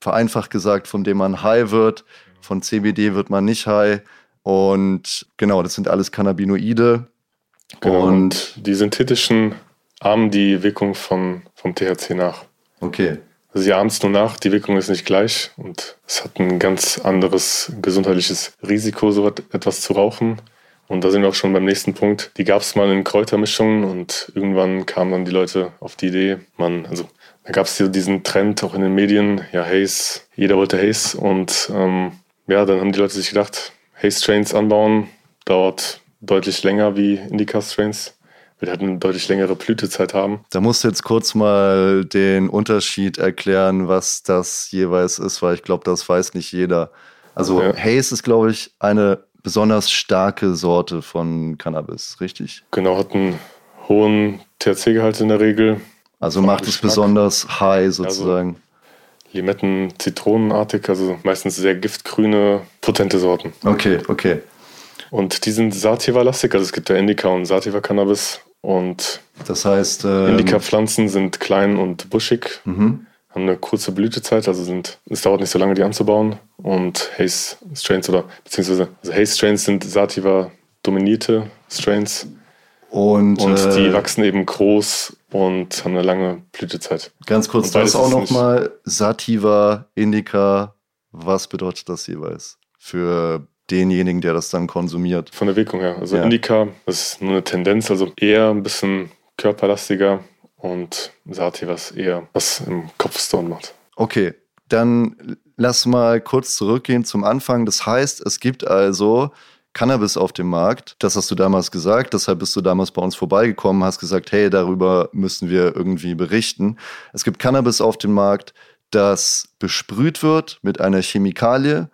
vereinfacht gesagt, von dem man high wird. Von CBD wird man nicht high. Und genau, das sind alles Cannabinoide. Genau, und, die synthetischen ahmen die Wirkung von, vom THC nach. Okay. Sie ahmen es nur nach, die Wirkung ist nicht gleich und es hat ein ganz anderes gesundheitliches Risiko, so etwas zu rauchen. Und da sind wir auch schon beim nächsten Punkt. Die gab es mal in Kräutermischungen und irgendwann kamen dann die Leute auf die Idee, man, also da gab es diesen Trend auch in den Medien, ja, Haze, jeder wollte Haze und ähm, ja, dann haben die Leute sich gedacht, Haze-Strains anbauen dauert deutlich länger wie Indica-Strains wir halt eine deutlich längere Blütezeit haben. Da musst du jetzt kurz mal den Unterschied erklären, was das jeweils ist, weil ich glaube, das weiß nicht jeder. Also ja. Haze ist, glaube ich, eine besonders starke Sorte von Cannabis, richtig? Genau, hat einen hohen THC-Gehalt in der Regel. Also macht es besonders high sozusagen. Also Limetten, Zitronenartig, also meistens sehr giftgrüne, potente Sorten. Okay, okay. Und die sind Sativa-lastig, also es gibt ja Indica und Sativa-Cannabis. Und das heißt, ähm, Indica-Pflanzen sind klein und buschig, mhm. haben eine kurze Blütezeit, also sind, es dauert nicht so lange, die anzubauen. Und Haze Strains oder beziehungsweise also Haze Strains sind Sativa dominierte Strains. Und, und äh, die wachsen eben groß und haben eine lange Blütezeit. Ganz kurz, das auch nochmal Sativa, Indica, was bedeutet das jeweils für denjenigen, der das dann konsumiert. Von der Wirkung her. Also ja. Indica ist nur eine Tendenz, also eher ein bisschen körperlastiger und Sati was eher was im Kopfstone macht. Okay, dann lass mal kurz zurückgehen zum Anfang. Das heißt, es gibt also Cannabis auf dem Markt. Das hast du damals gesagt, deshalb bist du damals bei uns vorbeigekommen, hast gesagt, hey, darüber müssen wir irgendwie berichten. Es gibt Cannabis auf dem Markt, das besprüht wird mit einer Chemikalie,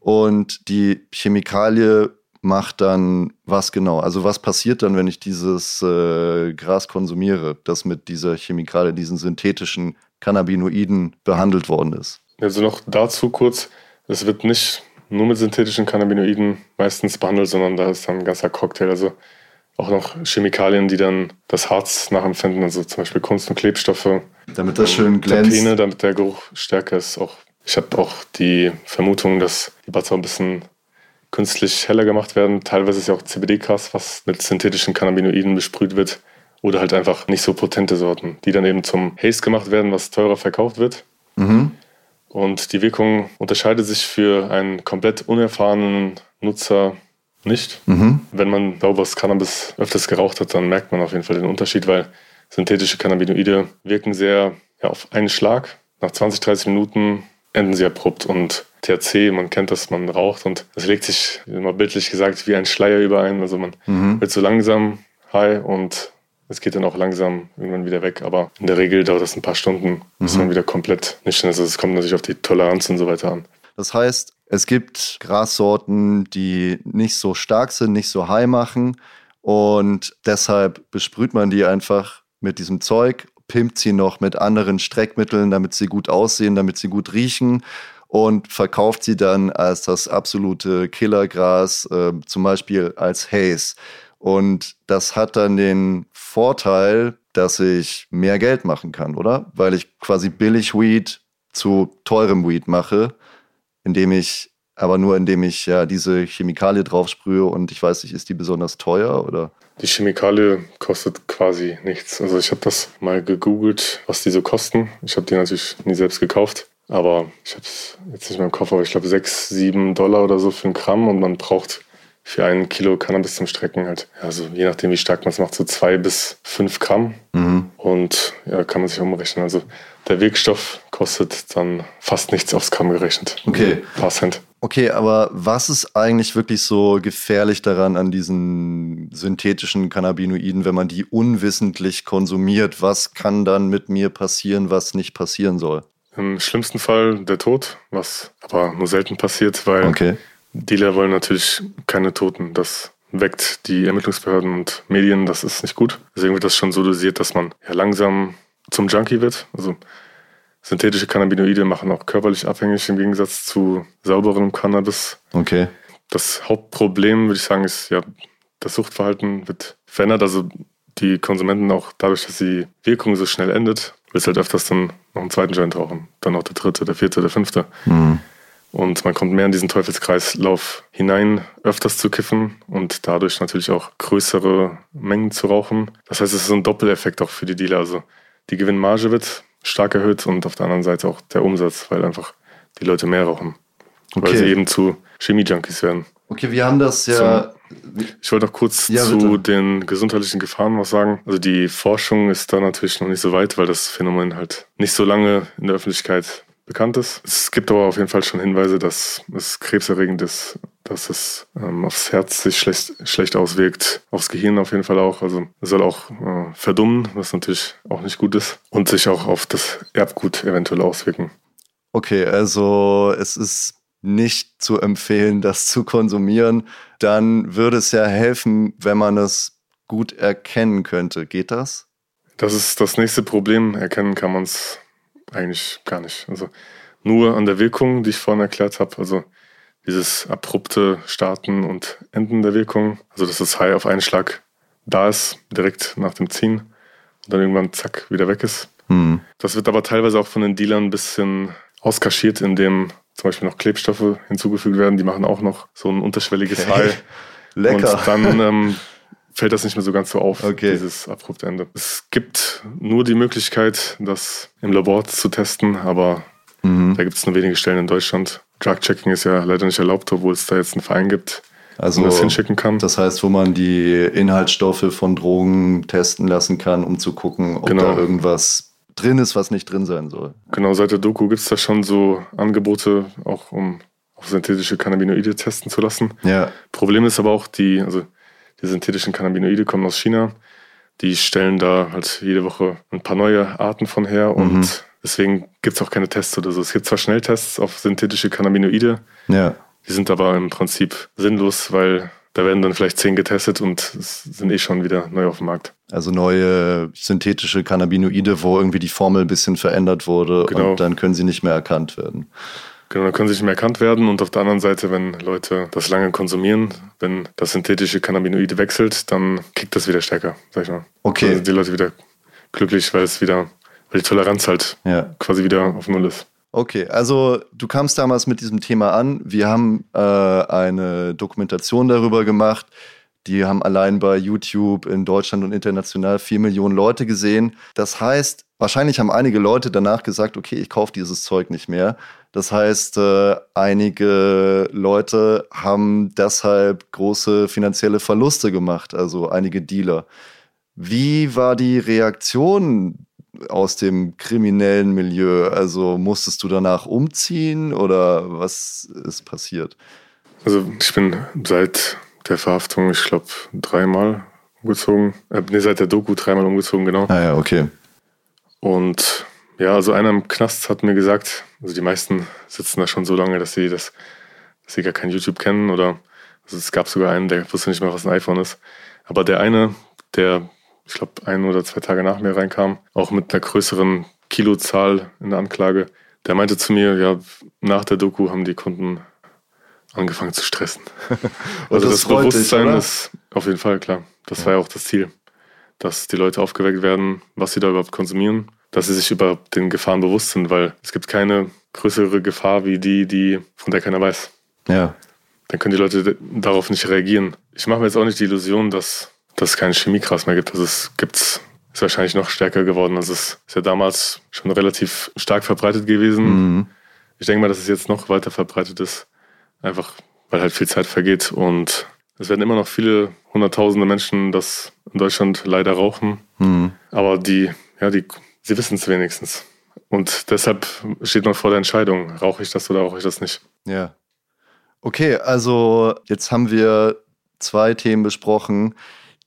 und die Chemikalie macht dann was genau? Also was passiert dann, wenn ich dieses äh, Gras konsumiere, das mit dieser Chemikalie, diesen synthetischen Cannabinoiden behandelt worden ist? Also noch dazu kurz, es wird nicht nur mit synthetischen Cannabinoiden meistens behandelt, sondern da ist dann ein ganzer Cocktail, also auch noch Chemikalien, die dann das Harz nachempfinden, also zum Beispiel Kunst- und Klebstoffe. Damit das schön glänzt. Terpene, damit der Geruch stärker ist, auch ich habe auch die Vermutung, dass die Buds ein bisschen künstlich heller gemacht werden. Teilweise ist ja auch CBD-Gras, was mit synthetischen Cannabinoiden besprüht wird. Oder halt einfach nicht so potente Sorten, die dann eben zum Haze gemacht werden, was teurer verkauft wird. Mhm. Und die Wirkung unterscheidet sich für einen komplett unerfahrenen Nutzer nicht. Mhm. Wenn man sauberes Cannabis öfters geraucht hat, dann merkt man auf jeden Fall den Unterschied, weil synthetische Cannabinoide wirken sehr ja, auf einen Schlag. Nach 20, 30 Minuten enden sie abrupt und THC, man kennt das, man raucht und es legt sich, immer bildlich gesagt, wie ein Schleier über einen. Also man mhm. wird so langsam high und es geht dann auch langsam irgendwann wieder weg. Aber in der Regel dauert das ein paar Stunden, bis mhm. man wieder komplett nüchtern ist. Also es kommt natürlich auf die Toleranz und so weiter an. Das heißt, es gibt Grassorten, die nicht so stark sind, nicht so high machen und deshalb besprüht man die einfach mit diesem Zeug pimpt sie noch mit anderen Streckmitteln, damit sie gut aussehen, damit sie gut riechen und verkauft sie dann als das absolute Killergras, äh, zum Beispiel als Haze. Und das hat dann den Vorteil, dass ich mehr Geld machen kann, oder? Weil ich quasi billig Weed zu teurem Weed mache, indem ich aber nur indem ich ja diese Chemikalie draufsprühe und ich weiß nicht, ist die besonders teuer oder? Die Chemikalie kostet quasi nichts. Also ich habe das mal gegoogelt, was die so kosten. Ich habe die natürlich nie selbst gekauft, aber ich habe es jetzt nicht mehr im Kopf, aber ich glaube 6, 7 Dollar oder so für ein Gramm und man braucht für ein Kilo Cannabis zum Strecken halt, also je nachdem wie stark man es macht, so zwei bis fünf Gramm. Mhm. Und ja, kann man sich umrechnen. Also der Wirkstoff kostet dann fast nichts aufs Gramm gerechnet. Okay. Ein paar Cent. Okay, aber was ist eigentlich wirklich so gefährlich daran an diesen synthetischen Cannabinoiden, wenn man die unwissentlich konsumiert? Was kann dann mit mir passieren, was nicht passieren soll? Im schlimmsten Fall der Tod, was aber nur selten passiert, weil okay. Dealer wollen natürlich keine Toten. Das weckt die Ermittlungsbehörden und Medien, das ist nicht gut. Deswegen wird das schon so dosiert, dass man ja langsam zum Junkie wird. Also synthetische Cannabinoide machen auch körperlich abhängig im Gegensatz zu sauberem Cannabis. Okay. Das Hauptproblem, würde ich sagen, ist ja, das Suchtverhalten wird verändert. Also die Konsumenten auch dadurch, dass die Wirkung so schnell endet, wird halt öfters dann noch einen zweiten Joint rauchen. Dann noch der dritte, der vierte, der fünfte. Mhm. Und man kommt mehr in diesen Teufelskreislauf hinein, öfters zu kiffen und dadurch natürlich auch größere Mengen zu rauchen. Das heißt, es ist ein Doppeleffekt auch für die Dealer. Also die Gewinnmarge wird stark erhöht und auf der anderen Seite auch der Umsatz, weil einfach die Leute mehr rauchen. Okay. Weil sie eben zu Chemie-Junkies werden. Okay, wir haben das ja Ich wollte noch kurz ja, zu den gesundheitlichen Gefahren was sagen. Also die Forschung ist da natürlich noch nicht so weit, weil das Phänomen halt nicht so lange in der Öffentlichkeit bekannt ist. Es gibt aber auf jeden Fall schon Hinweise, dass es krebserregend ist, dass es ähm, aufs Herz sich schlecht, schlecht auswirkt, aufs Gehirn auf jeden Fall auch. Also es soll auch äh, verdummen, was natürlich auch nicht gut ist und sich auch auf das Erbgut eventuell auswirken. Okay, also es ist nicht zu empfehlen, das zu konsumieren. Dann würde es ja helfen, wenn man es gut erkennen könnte. Geht das? Das ist das nächste Problem. Erkennen kann man es eigentlich gar nicht. Also nur an der Wirkung, die ich vorhin erklärt habe. Also dieses abrupte Starten und Enden der Wirkung. Also dass das High auf einen Schlag da ist, direkt nach dem Ziehen und dann irgendwann zack wieder weg ist. Mhm. Das wird aber teilweise auch von den Dealern ein bisschen auskaschiert, indem zum Beispiel noch Klebstoffe hinzugefügt werden. Die machen auch noch so ein unterschwelliges okay. High. Lecker. Und dann ähm, fällt das nicht mehr so ganz so auf, okay. dieses abrupte Ende. Es gibt nur die Möglichkeit, das im Labor zu testen, aber mhm. da gibt es nur wenige Stellen in Deutschland. Drug-Checking ist ja leider nicht erlaubt, obwohl es da jetzt einen Verein gibt, also, das hinschicken kann. Das heißt, wo man die Inhaltsstoffe von Drogen testen lassen kann, um zu gucken, ob genau. da irgendwas drin ist, was nicht drin sein soll. Genau, seit der Doku gibt es da schon so Angebote, auch um auf synthetische Cannabinoide testen zu lassen. Ja. Problem ist aber auch die, also die synthetischen Cannabinoide kommen aus China. Die stellen da halt jede Woche ein paar neue Arten von her und mhm. Deswegen gibt es auch keine Tests oder so. Es gibt zwar Schnelltests auf synthetische Cannabinoide, ja. die sind aber im Prinzip sinnlos, weil da werden dann vielleicht zehn getestet und sind eh schon wieder neu auf dem Markt. Also neue synthetische Cannabinoide, wo irgendwie die Formel ein bisschen verändert wurde genau. und dann können sie nicht mehr erkannt werden. Genau, dann können sie nicht mehr erkannt werden. Und auf der anderen Seite, wenn Leute das lange konsumieren, wenn das synthetische Cannabinoid wechselt, dann kickt das wieder stärker, sag ich mal. Okay. Dann sind die Leute wieder glücklich, weil es wieder, weil die Toleranz halt ja. quasi wieder auf Null ist. Okay, also du kamst damals mit diesem Thema an. Wir haben äh, eine Dokumentation darüber gemacht. Die haben allein bei YouTube in Deutschland und international vier Millionen Leute gesehen. Das heißt, wahrscheinlich haben einige Leute danach gesagt, okay, ich kaufe dieses Zeug nicht mehr. Das heißt, äh, einige Leute haben deshalb große finanzielle Verluste gemacht, also einige Dealer. Wie war die Reaktion aus dem kriminellen Milieu? Also musstest du danach umziehen oder was ist passiert? Also ich bin seit der Verhaftung, ich glaube, dreimal umgezogen. Äh, nee, seit der Doku dreimal umgezogen, genau. Ah ja, okay. Und ja, also einer im Knast hat mir gesagt, also die meisten sitzen da schon so lange, dass sie das, dass sie gar kein YouTube kennen oder also es gab sogar einen, der wusste nicht mehr, was ein iPhone ist. Aber der eine, der, ich glaube, ein oder zwei Tage nach mir reinkam, auch mit einer größeren Kilozahl in der Anklage, der meinte zu mir, ja, nach der Doku haben die Kunden angefangen zu stressen. also das, das Bewusstsein dich, ist auf jeden Fall klar. Das ja. war ja auch das Ziel, dass die Leute aufgeweckt werden, was sie da überhaupt konsumieren dass sie sich über den Gefahren bewusst sind, weil es gibt keine größere Gefahr wie die, die von der keiner weiß. Ja. Dann können die Leute darauf nicht reagieren. Ich mache mir jetzt auch nicht die Illusion, dass, dass es keinen Chemiekras mehr gibt. Also es gibt's ist wahrscheinlich noch stärker geworden. Also es ist ja damals schon relativ stark verbreitet gewesen. Mhm. Ich denke mal, dass es jetzt noch weiter verbreitet ist. Einfach, weil halt viel Zeit vergeht und es werden immer noch viele hunderttausende Menschen das in Deutschland leider rauchen. Mhm. Aber die, ja, die Sie wissen es wenigstens. Und deshalb steht man vor der Entscheidung, rauche ich das oder rauche ich das nicht. Ja. Okay, also jetzt haben wir zwei Themen besprochen,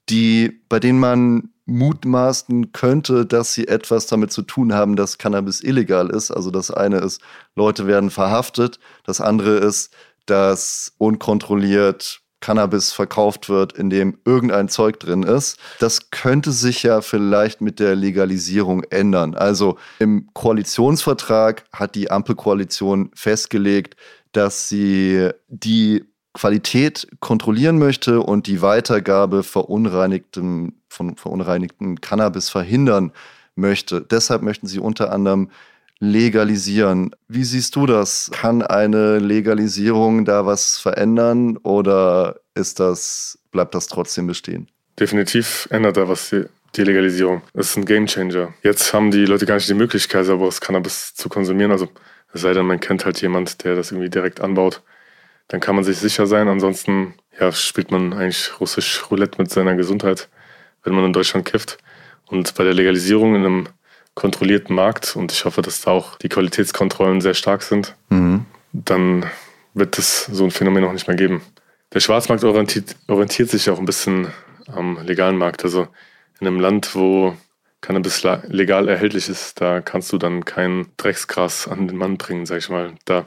die, bei denen man mutmaßen könnte, dass sie etwas damit zu tun haben, dass Cannabis illegal ist. Also das eine ist, Leute werden verhaftet. Das andere ist, dass unkontrolliert Cannabis verkauft wird, in dem irgendein Zeug drin ist. Das könnte sich ja vielleicht mit der Legalisierung ändern. Also im Koalitionsvertrag hat die Ampelkoalition festgelegt, dass sie die Qualität kontrollieren möchte und die Weitergabe verunreinigtem, von verunreinigtem Cannabis verhindern möchte. Deshalb möchten sie unter anderem legalisieren. Wie siehst du das? Kann eine Legalisierung da was verändern oder ist das, bleibt das trotzdem bestehen? Definitiv ändert da was die, die Legalisierung. Das ist ein Gamechanger. Jetzt haben die Leute gar nicht die Möglichkeit, sauberes Cannabis zu konsumieren. Also es sei denn, man kennt halt jemand, der das irgendwie direkt anbaut. Dann kann man sich sicher sein. Ansonsten ja, spielt man eigentlich russisch Roulette mit seiner Gesundheit, wenn man in Deutschland kifft. Und bei der Legalisierung in einem kontrollierten Markt, und ich hoffe, dass da auch die Qualitätskontrollen sehr stark sind, mhm. dann wird es so ein Phänomen auch nicht mehr geben. Der Schwarzmarkt orientiert, orientiert sich auch ein bisschen am legalen Markt. Also in einem Land, wo Cannabis legal erhältlich ist, da kannst du dann kein Drecksgras an den Mann bringen, sag ich mal. Da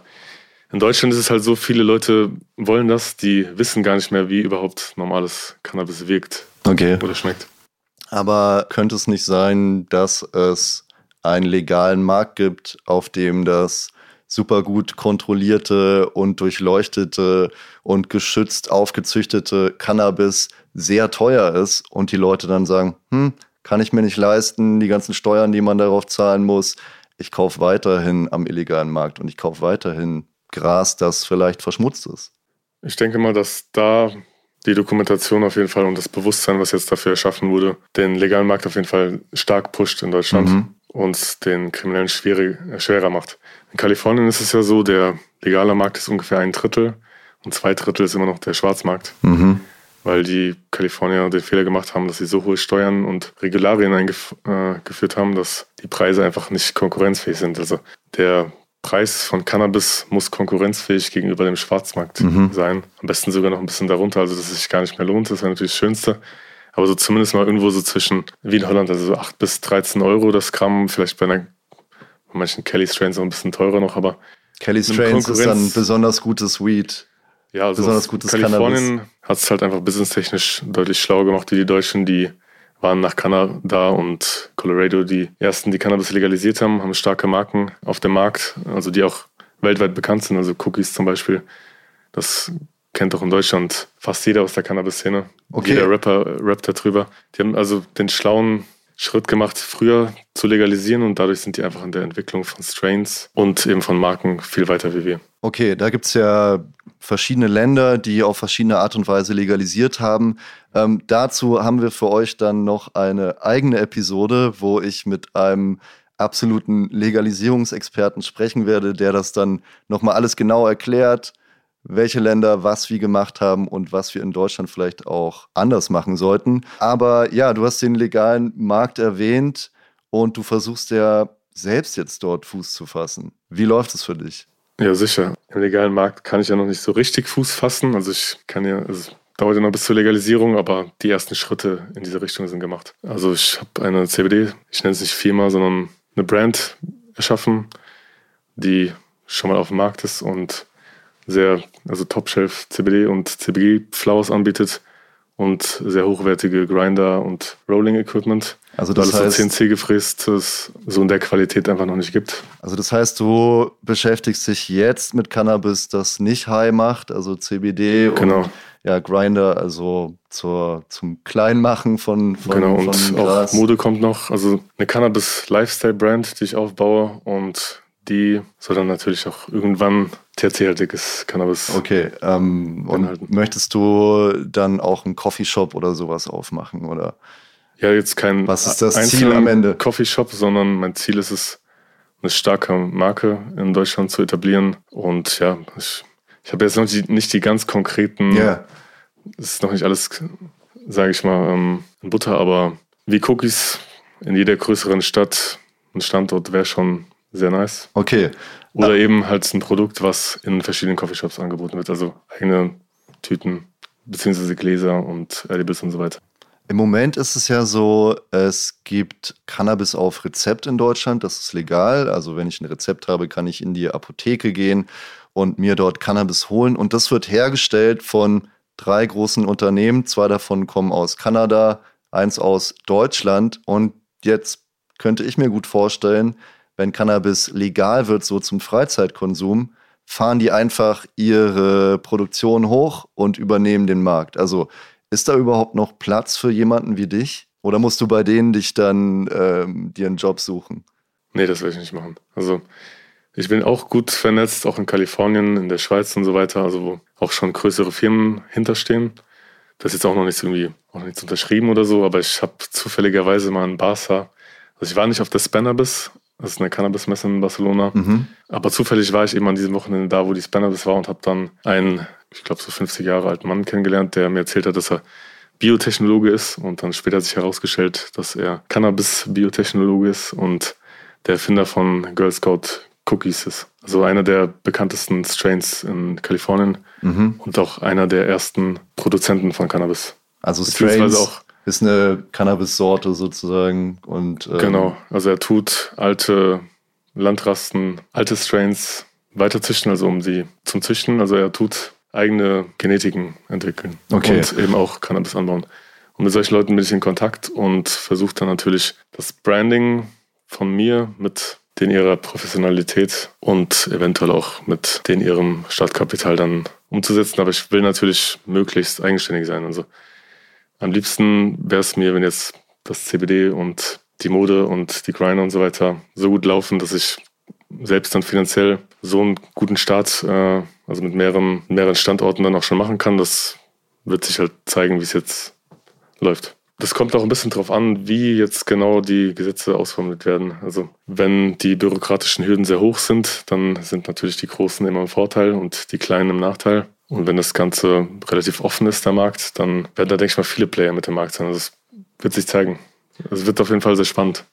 in Deutschland ist es halt so, viele Leute wollen das, die wissen gar nicht mehr, wie überhaupt normales Cannabis wirkt okay. oder schmeckt. Aber könnte es nicht sein, dass es einen legalen Markt gibt, auf dem das super gut kontrollierte und durchleuchtete und geschützt aufgezüchtete Cannabis sehr teuer ist und die Leute dann sagen, hm, kann ich mir nicht leisten, die ganzen Steuern, die man darauf zahlen muss. Ich kaufe weiterhin am illegalen Markt und ich kaufe weiterhin Gras, das vielleicht verschmutzt ist. Ich denke mal, dass da die Dokumentation auf jeden Fall und das Bewusstsein, was jetzt dafür erschaffen wurde, den legalen Markt auf jeden Fall stark pusht in Deutschland mhm. und den Kriminellen schwierig, äh, schwerer macht. In Kalifornien ist es ja so, der legale Markt ist ungefähr ein Drittel und zwei Drittel ist immer noch der Schwarzmarkt. Mhm weil die Kalifornier den Fehler gemacht haben, dass sie so hohe Steuern und Regularien eingeführt äh, haben, dass die Preise einfach nicht konkurrenzfähig sind. Also der Preis von Cannabis muss konkurrenzfähig gegenüber dem Schwarzmarkt mhm. sein. Am besten sogar noch ein bisschen darunter, also dass es sich gar nicht mehr lohnt. Das wäre natürlich das Schönste. Aber so zumindest mal irgendwo so zwischen, wie in Holland, also so 8 bis 13 Euro das Gramm, vielleicht bei, einer, bei manchen Kelly Strains auch ein bisschen teurer noch, aber Kelly Strains ist dann besonders gutes Weed. Ja, also besonders gutes Kalifornien hat es halt einfach businesstechnisch deutlich schlauer gemacht wie die Deutschen, die waren nach Kanada und Colorado die ersten, die Cannabis legalisiert haben, haben starke Marken auf dem Markt, also die auch weltweit bekannt sind. Also Cookies zum Beispiel, das kennt auch in Deutschland fast jeder aus der Cannabis-Szene. Okay. Jeder Rapper rappt darüber. Die haben also den schlauen Schritt gemacht, früher zu legalisieren und dadurch sind die einfach in der Entwicklung von Strains und eben von Marken viel weiter wie wir. Okay, da gibt es ja verschiedene Länder, die auf verschiedene Art und Weise legalisiert haben. Ähm, dazu haben wir für euch dann noch eine eigene Episode, wo ich mit einem absoluten Legalisierungsexperten sprechen werde, der das dann nochmal alles genau erklärt, welche Länder was wie gemacht haben und was wir in Deutschland vielleicht auch anders machen sollten. Aber ja, du hast den legalen Markt erwähnt und du versuchst ja selbst jetzt dort Fuß zu fassen. Wie läuft es für dich? Ja, sicher. Im legalen Markt kann ich ja noch nicht so richtig Fuß fassen. Also ich kann ja, es dauert ja noch bis zur Legalisierung, aber die ersten Schritte in diese Richtung sind gemacht. Also ich habe eine CBD, ich nenne es nicht Firma, sondern eine Brand erschaffen, die schon mal auf dem Markt ist und sehr, also Top-Shelf CBD und CBG-Flowers anbietet und sehr hochwertige Grinder und Rolling-Equipment. Also das weil heißt, es so CNC gefrästes so in der Qualität einfach noch nicht gibt. Also das heißt, du beschäftigst dich jetzt mit Cannabis, das nicht high macht, also CBD genau. und ja, Grinder, also zur, zum Kleinmachen von, von Genau, und von auch Mode kommt noch. Also eine Cannabis-Lifestyle-Brand, die ich aufbaue und die soll dann natürlich auch irgendwann THC-haltiges Cannabis. Okay, ähm, und möchtest du dann auch einen Coffeeshop oder sowas aufmachen, oder? Ja, jetzt kein Was ist das Ziel am Ende? Coffeeshop, sondern mein Ziel ist es, eine starke Marke in Deutschland zu etablieren. Und ja, ich, ich habe jetzt noch die, nicht die ganz konkreten, yeah. es ist noch nicht alles, sage ich mal, ähm, in Butter, aber wie Cookies in jeder größeren Stadt, ein Standort wäre schon sehr nice. Okay. Oder ah. eben halt ein Produkt, was in verschiedenen Coffeeshops angeboten wird. Also eigene Tüten, beziehungsweise Gläser und Edibles und so weiter. Im Moment ist es ja so, es gibt Cannabis auf Rezept in Deutschland. Das ist legal. Also wenn ich ein Rezept habe, kann ich in die Apotheke gehen und mir dort Cannabis holen. Und das wird hergestellt von drei großen Unternehmen. Zwei davon kommen aus Kanada, eins aus Deutschland. Und jetzt könnte ich mir gut vorstellen, wenn Cannabis legal wird, so zum Freizeitkonsum, fahren die einfach ihre Produktion hoch und übernehmen den Markt. Also ist da überhaupt noch Platz für jemanden wie dich? Oder musst du bei denen dich dann ähm, dir einen Job suchen? Nee, das will ich nicht machen. Also ich bin auch gut vernetzt, auch in Kalifornien, in der Schweiz und so weiter, also wo auch schon größere Firmen hinterstehen. Das ist jetzt auch noch nichts irgendwie, auch nichts unterschrieben oder so, aber ich habe zufälligerweise mal in Barca, also ich war nicht auf der Spannerbis Das ist eine Cannabis-Messe in Barcelona. Mhm. Aber zufällig war ich eben an diesem Wochenende da, wo die Spannabis war und habe dann einen, ich glaube so 50 Jahre alten Mann kennengelernt, der mir erzählt hat, dass er Biotechnologe ist und dann später hat sich herausgestellt, dass er Cannabis-Biotechnologe ist und der Erfinder von Girl Scout Cookies ist. Also einer der bekanntesten Strains in Kalifornien mhm. und auch einer der ersten Produzenten von Cannabis. Also Strains auch ist eine Cannabis-Sorte sozusagen und ähm genau. Also er tut alte Landrasten, alte Strains weiter züchten, also um sie zum Züchten. Also er tut eigene Genetiken entwickeln okay. und eben auch Cannabis anbauen. Und mit solchen Leuten bin ich in Kontakt und versuche dann natürlich das Branding von mir mit den ihrer Professionalität und eventuell auch mit den ihrem Startkapital dann umzusetzen. Aber ich will natürlich möglichst eigenständig sein. Also am liebsten wäre es mir, wenn jetzt das CBD und die Mode und die Grinder und so weiter so gut laufen, dass ich selbst dann finanziell so einen guten Start, äh, also mit mehreren, mehreren Standorten dann auch schon machen kann. Das wird sich halt zeigen, wie es jetzt läuft. Das kommt auch ein bisschen darauf an, wie jetzt genau die Gesetze ausformuliert werden. Also wenn die bürokratischen Hürden sehr hoch sind, dann sind natürlich die Großen immer im Vorteil und die Kleinen im Nachteil. Und wenn das Ganze relativ offen ist, der Markt, dann werden da, denke ich mal, viele Player mit dem Markt sein. Also es wird sich zeigen. Es wird auf jeden Fall sehr spannend.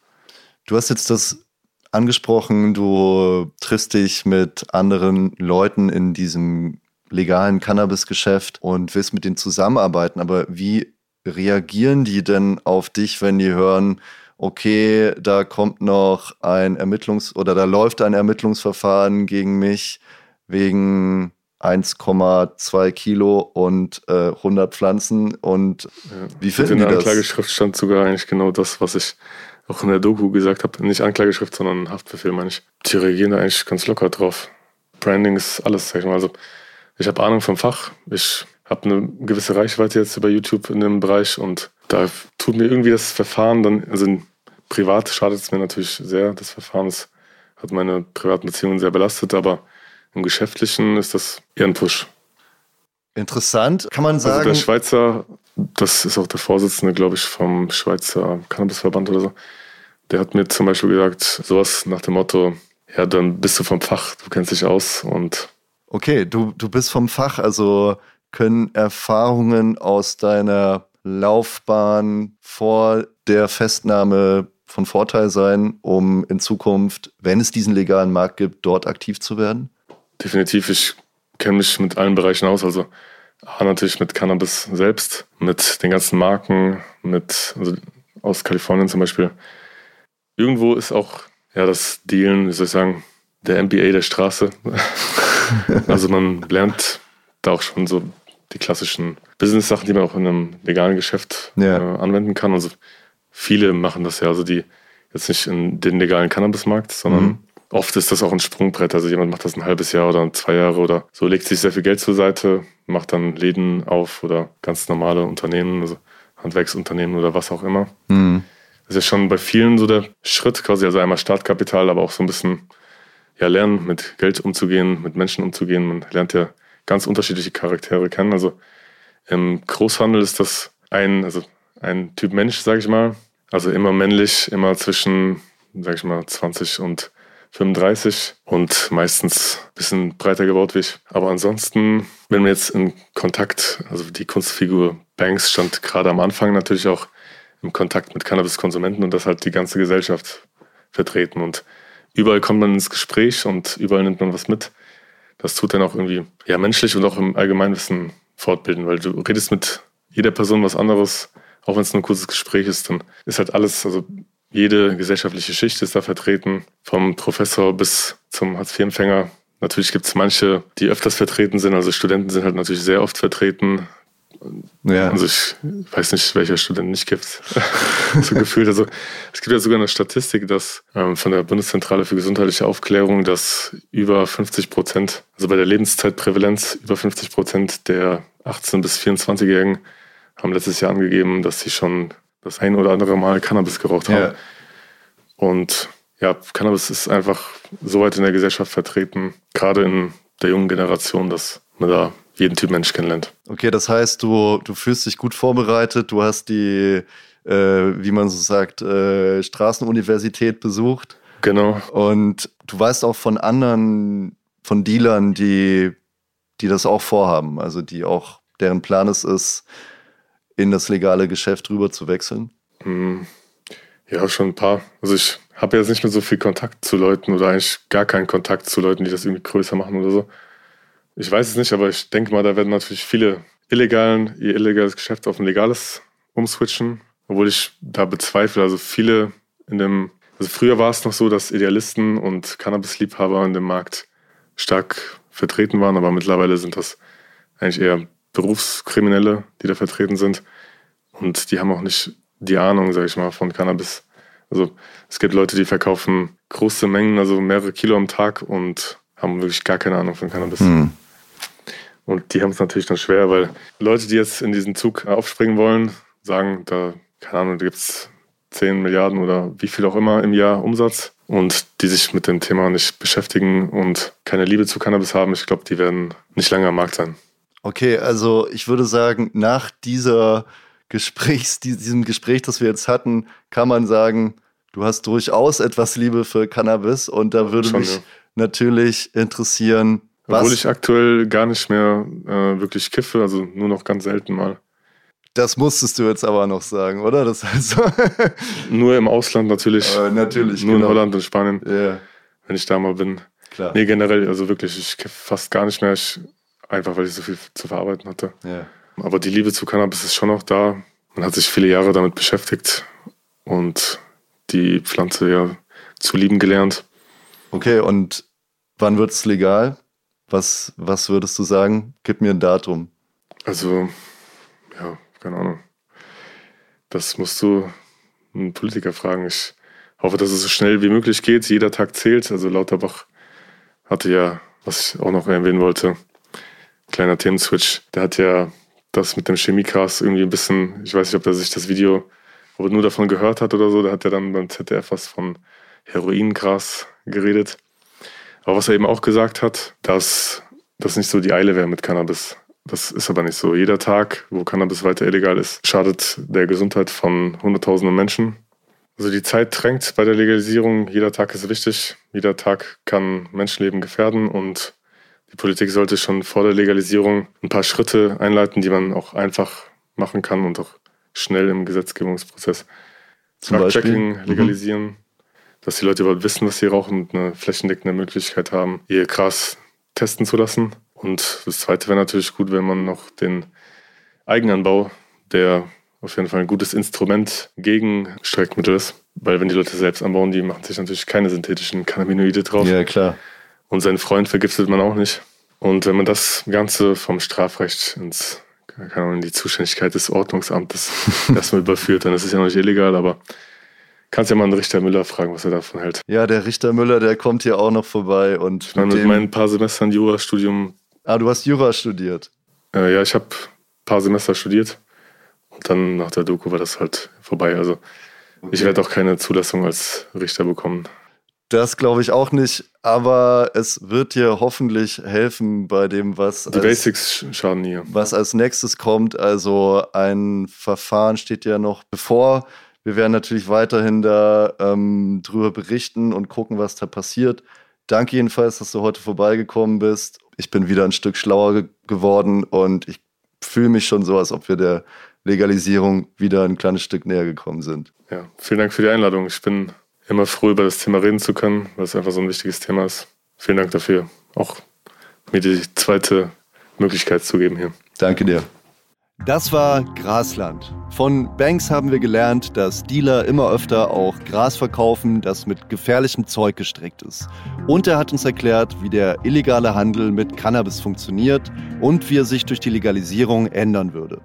Du hast jetzt das angesprochen, du triffst dich mit anderen Leuten in diesem legalen Cannabis-Geschäft und willst mit denen zusammenarbeiten. Aber wie reagieren die denn auf dich, wenn die hören, okay, da kommt noch ein Ermittlungs- oder da läuft ein Ermittlungsverfahren gegen mich wegen 1,2 Kilo und äh, 100 Pflanzen und ja, wie finden die das? In der Anklageschrift stand sogar eigentlich genau das, was ich auch in der Doku gesagt habe, nicht Anklageschrift, sondern Haftbefehl, meine ich. Die reagieren da eigentlich ganz locker drauf. Branding ist alles, sag ich mal. Also, ich habe Ahnung vom Fach. Ich habe eine gewisse Reichweite jetzt über YouTube in dem Bereich und da tut mir irgendwie das Verfahren dann, also privat schadet es mir natürlich sehr. Das Verfahren das hat meine privaten Beziehungen sehr belastet, aber im Geschäftlichen ist das eher ein Push. Interessant, kann man sagen. Also der Schweizer, das ist auch der Vorsitzende, glaube ich, vom Schweizer Cannabisverband oder so, der hat mir zum Beispiel gesagt, sowas nach dem Motto, ja, dann bist du vom Fach, du kennst dich aus und. Okay, du, du bist vom Fach, also können Erfahrungen aus deiner Laufbahn vor der Festnahme von Vorteil sein, um in Zukunft, wenn es diesen legalen Markt gibt, dort aktiv zu werden? Definitiv. Ich kenne mich mit allen Bereichen aus. Also A, natürlich mit Cannabis selbst, mit den ganzen Marken, mit also aus Kalifornien zum Beispiel. Irgendwo ist auch ja das Dealen, wie soll ich sagen, der MBA der Straße. also man lernt da auch schon so die klassischen Business-Sachen, die man auch in einem legalen Geschäft ja. äh, anwenden kann. Also viele machen das ja, also die jetzt nicht in den legalen Cannabismarkt, sondern mhm. Oft ist das auch ein Sprungbrett. Also jemand macht das ein halbes Jahr oder zwei Jahre oder so, legt sich sehr viel Geld zur Seite, macht dann Läden auf oder ganz normale Unternehmen, also Handwerksunternehmen oder was auch immer. Mhm. Das ist ja schon bei vielen so der Schritt, quasi, also einmal Startkapital, aber auch so ein bisschen ja, lernen, mit Geld umzugehen, mit Menschen umzugehen. Man lernt ja ganz unterschiedliche Charaktere kennen. Also im Großhandel ist das ein, also ein Typ Mensch, sage ich mal. Also immer männlich, immer zwischen, sage ich mal, 20 und 35 und meistens ein bisschen breiter gebaut wie ich. Aber ansonsten, wenn wir jetzt in Kontakt, also die Kunstfigur Banks stand gerade am Anfang natürlich auch im Kontakt mit Cannabiskonsumenten und das halt die ganze Gesellschaft vertreten. Und überall kommt man ins Gespräch und überall nimmt man was mit das tut dann auch irgendwie ja, menschlich und auch im Allgemeinwissen fortbilden, weil du redest mit jeder Person was anderes, auch wenn es nur ein kurzes Gespräch ist, dann ist halt alles, also jede gesellschaftliche Schicht ist da vertreten, vom Professor bis zum Hartz-IV-Empfänger. Natürlich gibt es manche, die öfters vertreten sind, also Studenten sind halt natürlich sehr oft vertreten, ja. Also ich weiß nicht, welcher Student nicht gibt. so gefühlt. Also es gibt ja sogar eine Statistik, dass ähm, von der Bundeszentrale für gesundheitliche Aufklärung, dass über 50 Prozent, also bei der Lebenszeitprävalenz, über 50 Prozent der 18- bis 24-Jährigen haben letztes Jahr angegeben, dass sie schon das ein oder andere Mal Cannabis geraucht haben. Ja. Und ja, Cannabis ist einfach so weit in der Gesellschaft vertreten, gerade in der jungen Generation, dass man da jeden Typ Mensch kennenlernt. Okay, das heißt, du, du fühlst dich gut vorbereitet, du hast die, äh, wie man so sagt, äh, Straßenuniversität besucht. Genau. Und du weißt auch von anderen, von Dealern, die, die das auch vorhaben, also die auch, deren Plan es ist, in das legale Geschäft rüber zu wechseln? Hm. Ja, schon ein paar. Also ich habe jetzt nicht mehr so viel Kontakt zu Leuten oder eigentlich gar keinen Kontakt zu Leuten, die das irgendwie größer machen oder so. Ich weiß es nicht, aber ich denke mal, da werden natürlich viele illegalen, ihr illegales Geschäft auf ein legales umswitchen, obwohl ich da bezweifle. Also viele in dem, also früher war es noch so, dass Idealisten und Cannabis-Liebhaber in dem Markt stark vertreten waren, aber mittlerweile sind das eigentlich eher Berufskriminelle, die da vertreten sind. Und die haben auch nicht die Ahnung, sage ich mal, von Cannabis. Also es gibt Leute, die verkaufen große Mengen, also mehrere Kilo am Tag und haben wirklich gar keine Ahnung von Cannabis. Mhm. Und die haben es natürlich dann schwer, weil Leute, die jetzt in diesen Zug aufspringen wollen, sagen, da, keine Ahnung, da gibt es 10 Milliarden oder wie viel auch immer im Jahr Umsatz und die sich mit dem Thema nicht beschäftigen und keine Liebe zu Cannabis haben, ich glaube, die werden nicht lange am Markt sein. Okay, also ich würde sagen, nach dieser Gesprächs, diesem Gespräch, das wir jetzt hatten, kann man sagen, du hast durchaus etwas Liebe für Cannabis und da würde Schon, mich ja. natürlich interessieren, was? Obwohl ich aktuell gar nicht mehr äh, wirklich kiffe, also nur noch ganz selten mal. Das musstest du jetzt aber noch sagen, oder? Das heißt Nur im Ausland natürlich. Äh, natürlich. Nur genau. in Holland und Spanien. Yeah. Wenn ich da mal bin. Klar. Nee, generell, also wirklich, ich kiffe fast gar nicht mehr. Ich, einfach weil ich so viel zu verarbeiten hatte. Yeah. Aber die Liebe zu Cannabis ist schon noch da. Man hat sich viele Jahre damit beschäftigt und die Pflanze ja zu lieben gelernt. Okay, und wann wird es legal? Was, was würdest du sagen? Gib mir ein Datum. Also, ja, keine Ahnung. Das musst du einen Politiker fragen. Ich hoffe, dass es so schnell wie möglich geht. Jeder Tag zählt. Also Lauterbach hatte ja, was ich auch noch erwähnen wollte, kleiner Themenswitch. Der hat ja das mit dem Chemiecast irgendwie ein bisschen, ich weiß nicht, ob er sich das Video, ob er nur davon gehört hat oder so, da hat er dann beim ZDF was von Heroingras geredet. Aber was er eben auch gesagt hat, dass das nicht so die Eile wäre mit Cannabis. Das ist aber nicht so. Jeder Tag, wo Cannabis weiter illegal ist, schadet der Gesundheit von Hunderttausenden Menschen. Also die Zeit drängt bei der Legalisierung. Jeder Tag ist wichtig. Jeder Tag kann Menschenleben gefährden und die Politik sollte schon vor der Legalisierung ein paar Schritte einleiten, die man auch einfach machen kann und auch schnell im Gesetzgebungsprozess. Zum Checking mhm. legalisieren. Mhm dass die Leute überhaupt wissen, was sie rauchen und eine flächendeckende Möglichkeit haben, ihr Gras testen zu lassen. Und das Zweite wäre natürlich gut, wenn man noch den Eigenanbau, der auf jeden Fall ein gutes Instrument gegen Streckmittel ist. Weil wenn die Leute selbst anbauen, die machen sich natürlich keine synthetischen Cannabinoide drauf. Ja, klar. Und seinen Freund vergiftet man auch nicht. Und wenn man das Ganze vom Strafrecht ins, keine Ahnung, in die Zuständigkeit des Ordnungsamtes erstmal überführt, dann ist es ja noch nicht illegal, aber Kannst ja mal einen Richter Müller fragen, was er davon hält. Ja, der Richter Müller, der kommt hier auch noch vorbei. Und ich meine, mit meinen paar Semestern Jurastudium. Ah, du hast Jura studiert? Äh, ja, ich habe ein paar Semester studiert. Und dann nach der Doku war das halt vorbei. Also okay. ich werde auch keine Zulassung als Richter bekommen. Das glaube ich auch nicht, aber es wird dir hoffentlich helfen bei dem, was. Die als, Basics schaden nie. Was als nächstes kommt. Also ein Verfahren steht ja noch bevor. Wir werden natürlich weiterhin da ähm, drüber berichten und gucken, was da passiert. Danke jedenfalls, dass du heute vorbeigekommen bist. Ich bin wieder ein Stück schlauer ge geworden und ich fühle mich schon so, als ob wir der Legalisierung wieder ein kleines Stück näher gekommen sind. Ja, vielen Dank für die Einladung. Ich bin immer froh, über das Thema reden zu können, weil es einfach so ein wichtiges Thema ist. Vielen Dank dafür, auch mir die zweite Möglichkeit zu geben hier. Danke dir. Das war Grasland. Von Banks haben wir gelernt, dass Dealer immer öfter auch Gras verkaufen, das mit gefährlichem Zeug gestrickt ist. Und er hat uns erklärt, wie der illegale Handel mit Cannabis funktioniert und wie er sich durch die Legalisierung ändern würde.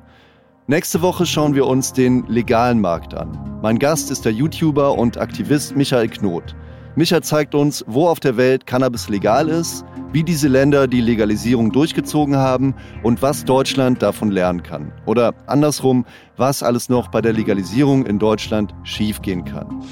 Nächste Woche schauen wir uns den legalen Markt an. Mein Gast ist der YouTuber und Aktivist Michael Knot. Micha zeigt uns, wo auf der Welt Cannabis legal ist, wie diese Länder die Legalisierung durchgezogen haben und was Deutschland davon lernen kann. Oder andersrum, was alles noch bei der Legalisierung in Deutschland schiefgehen kann.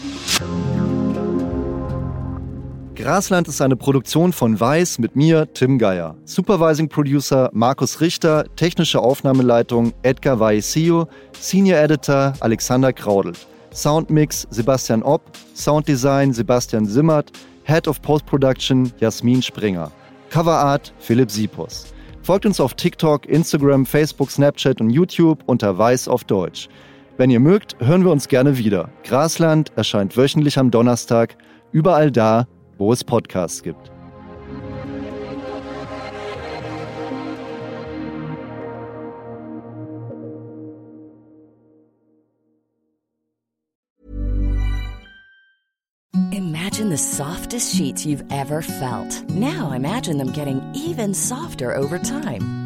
Grasland ist eine Produktion von Weiß mit mir, Tim Geier. Supervising Producer Markus Richter, technische Aufnahmeleitung Edgar Vaisio, Senior Editor Alexander Kraudel. Soundmix Sebastian Opp, Sounddesign Sebastian Simmert, Head of Post-Production Jasmin Springer, Coverart Philipp Siepos. Folgt uns auf TikTok, Instagram, Facebook, Snapchat und YouTube unter Weiß auf Deutsch. Wenn ihr mögt, hören wir uns gerne wieder. Grasland erscheint wöchentlich am Donnerstag, überall da, wo es Podcasts gibt. Imagine the softest sheets you've ever felt. Now imagine them getting even softer over time.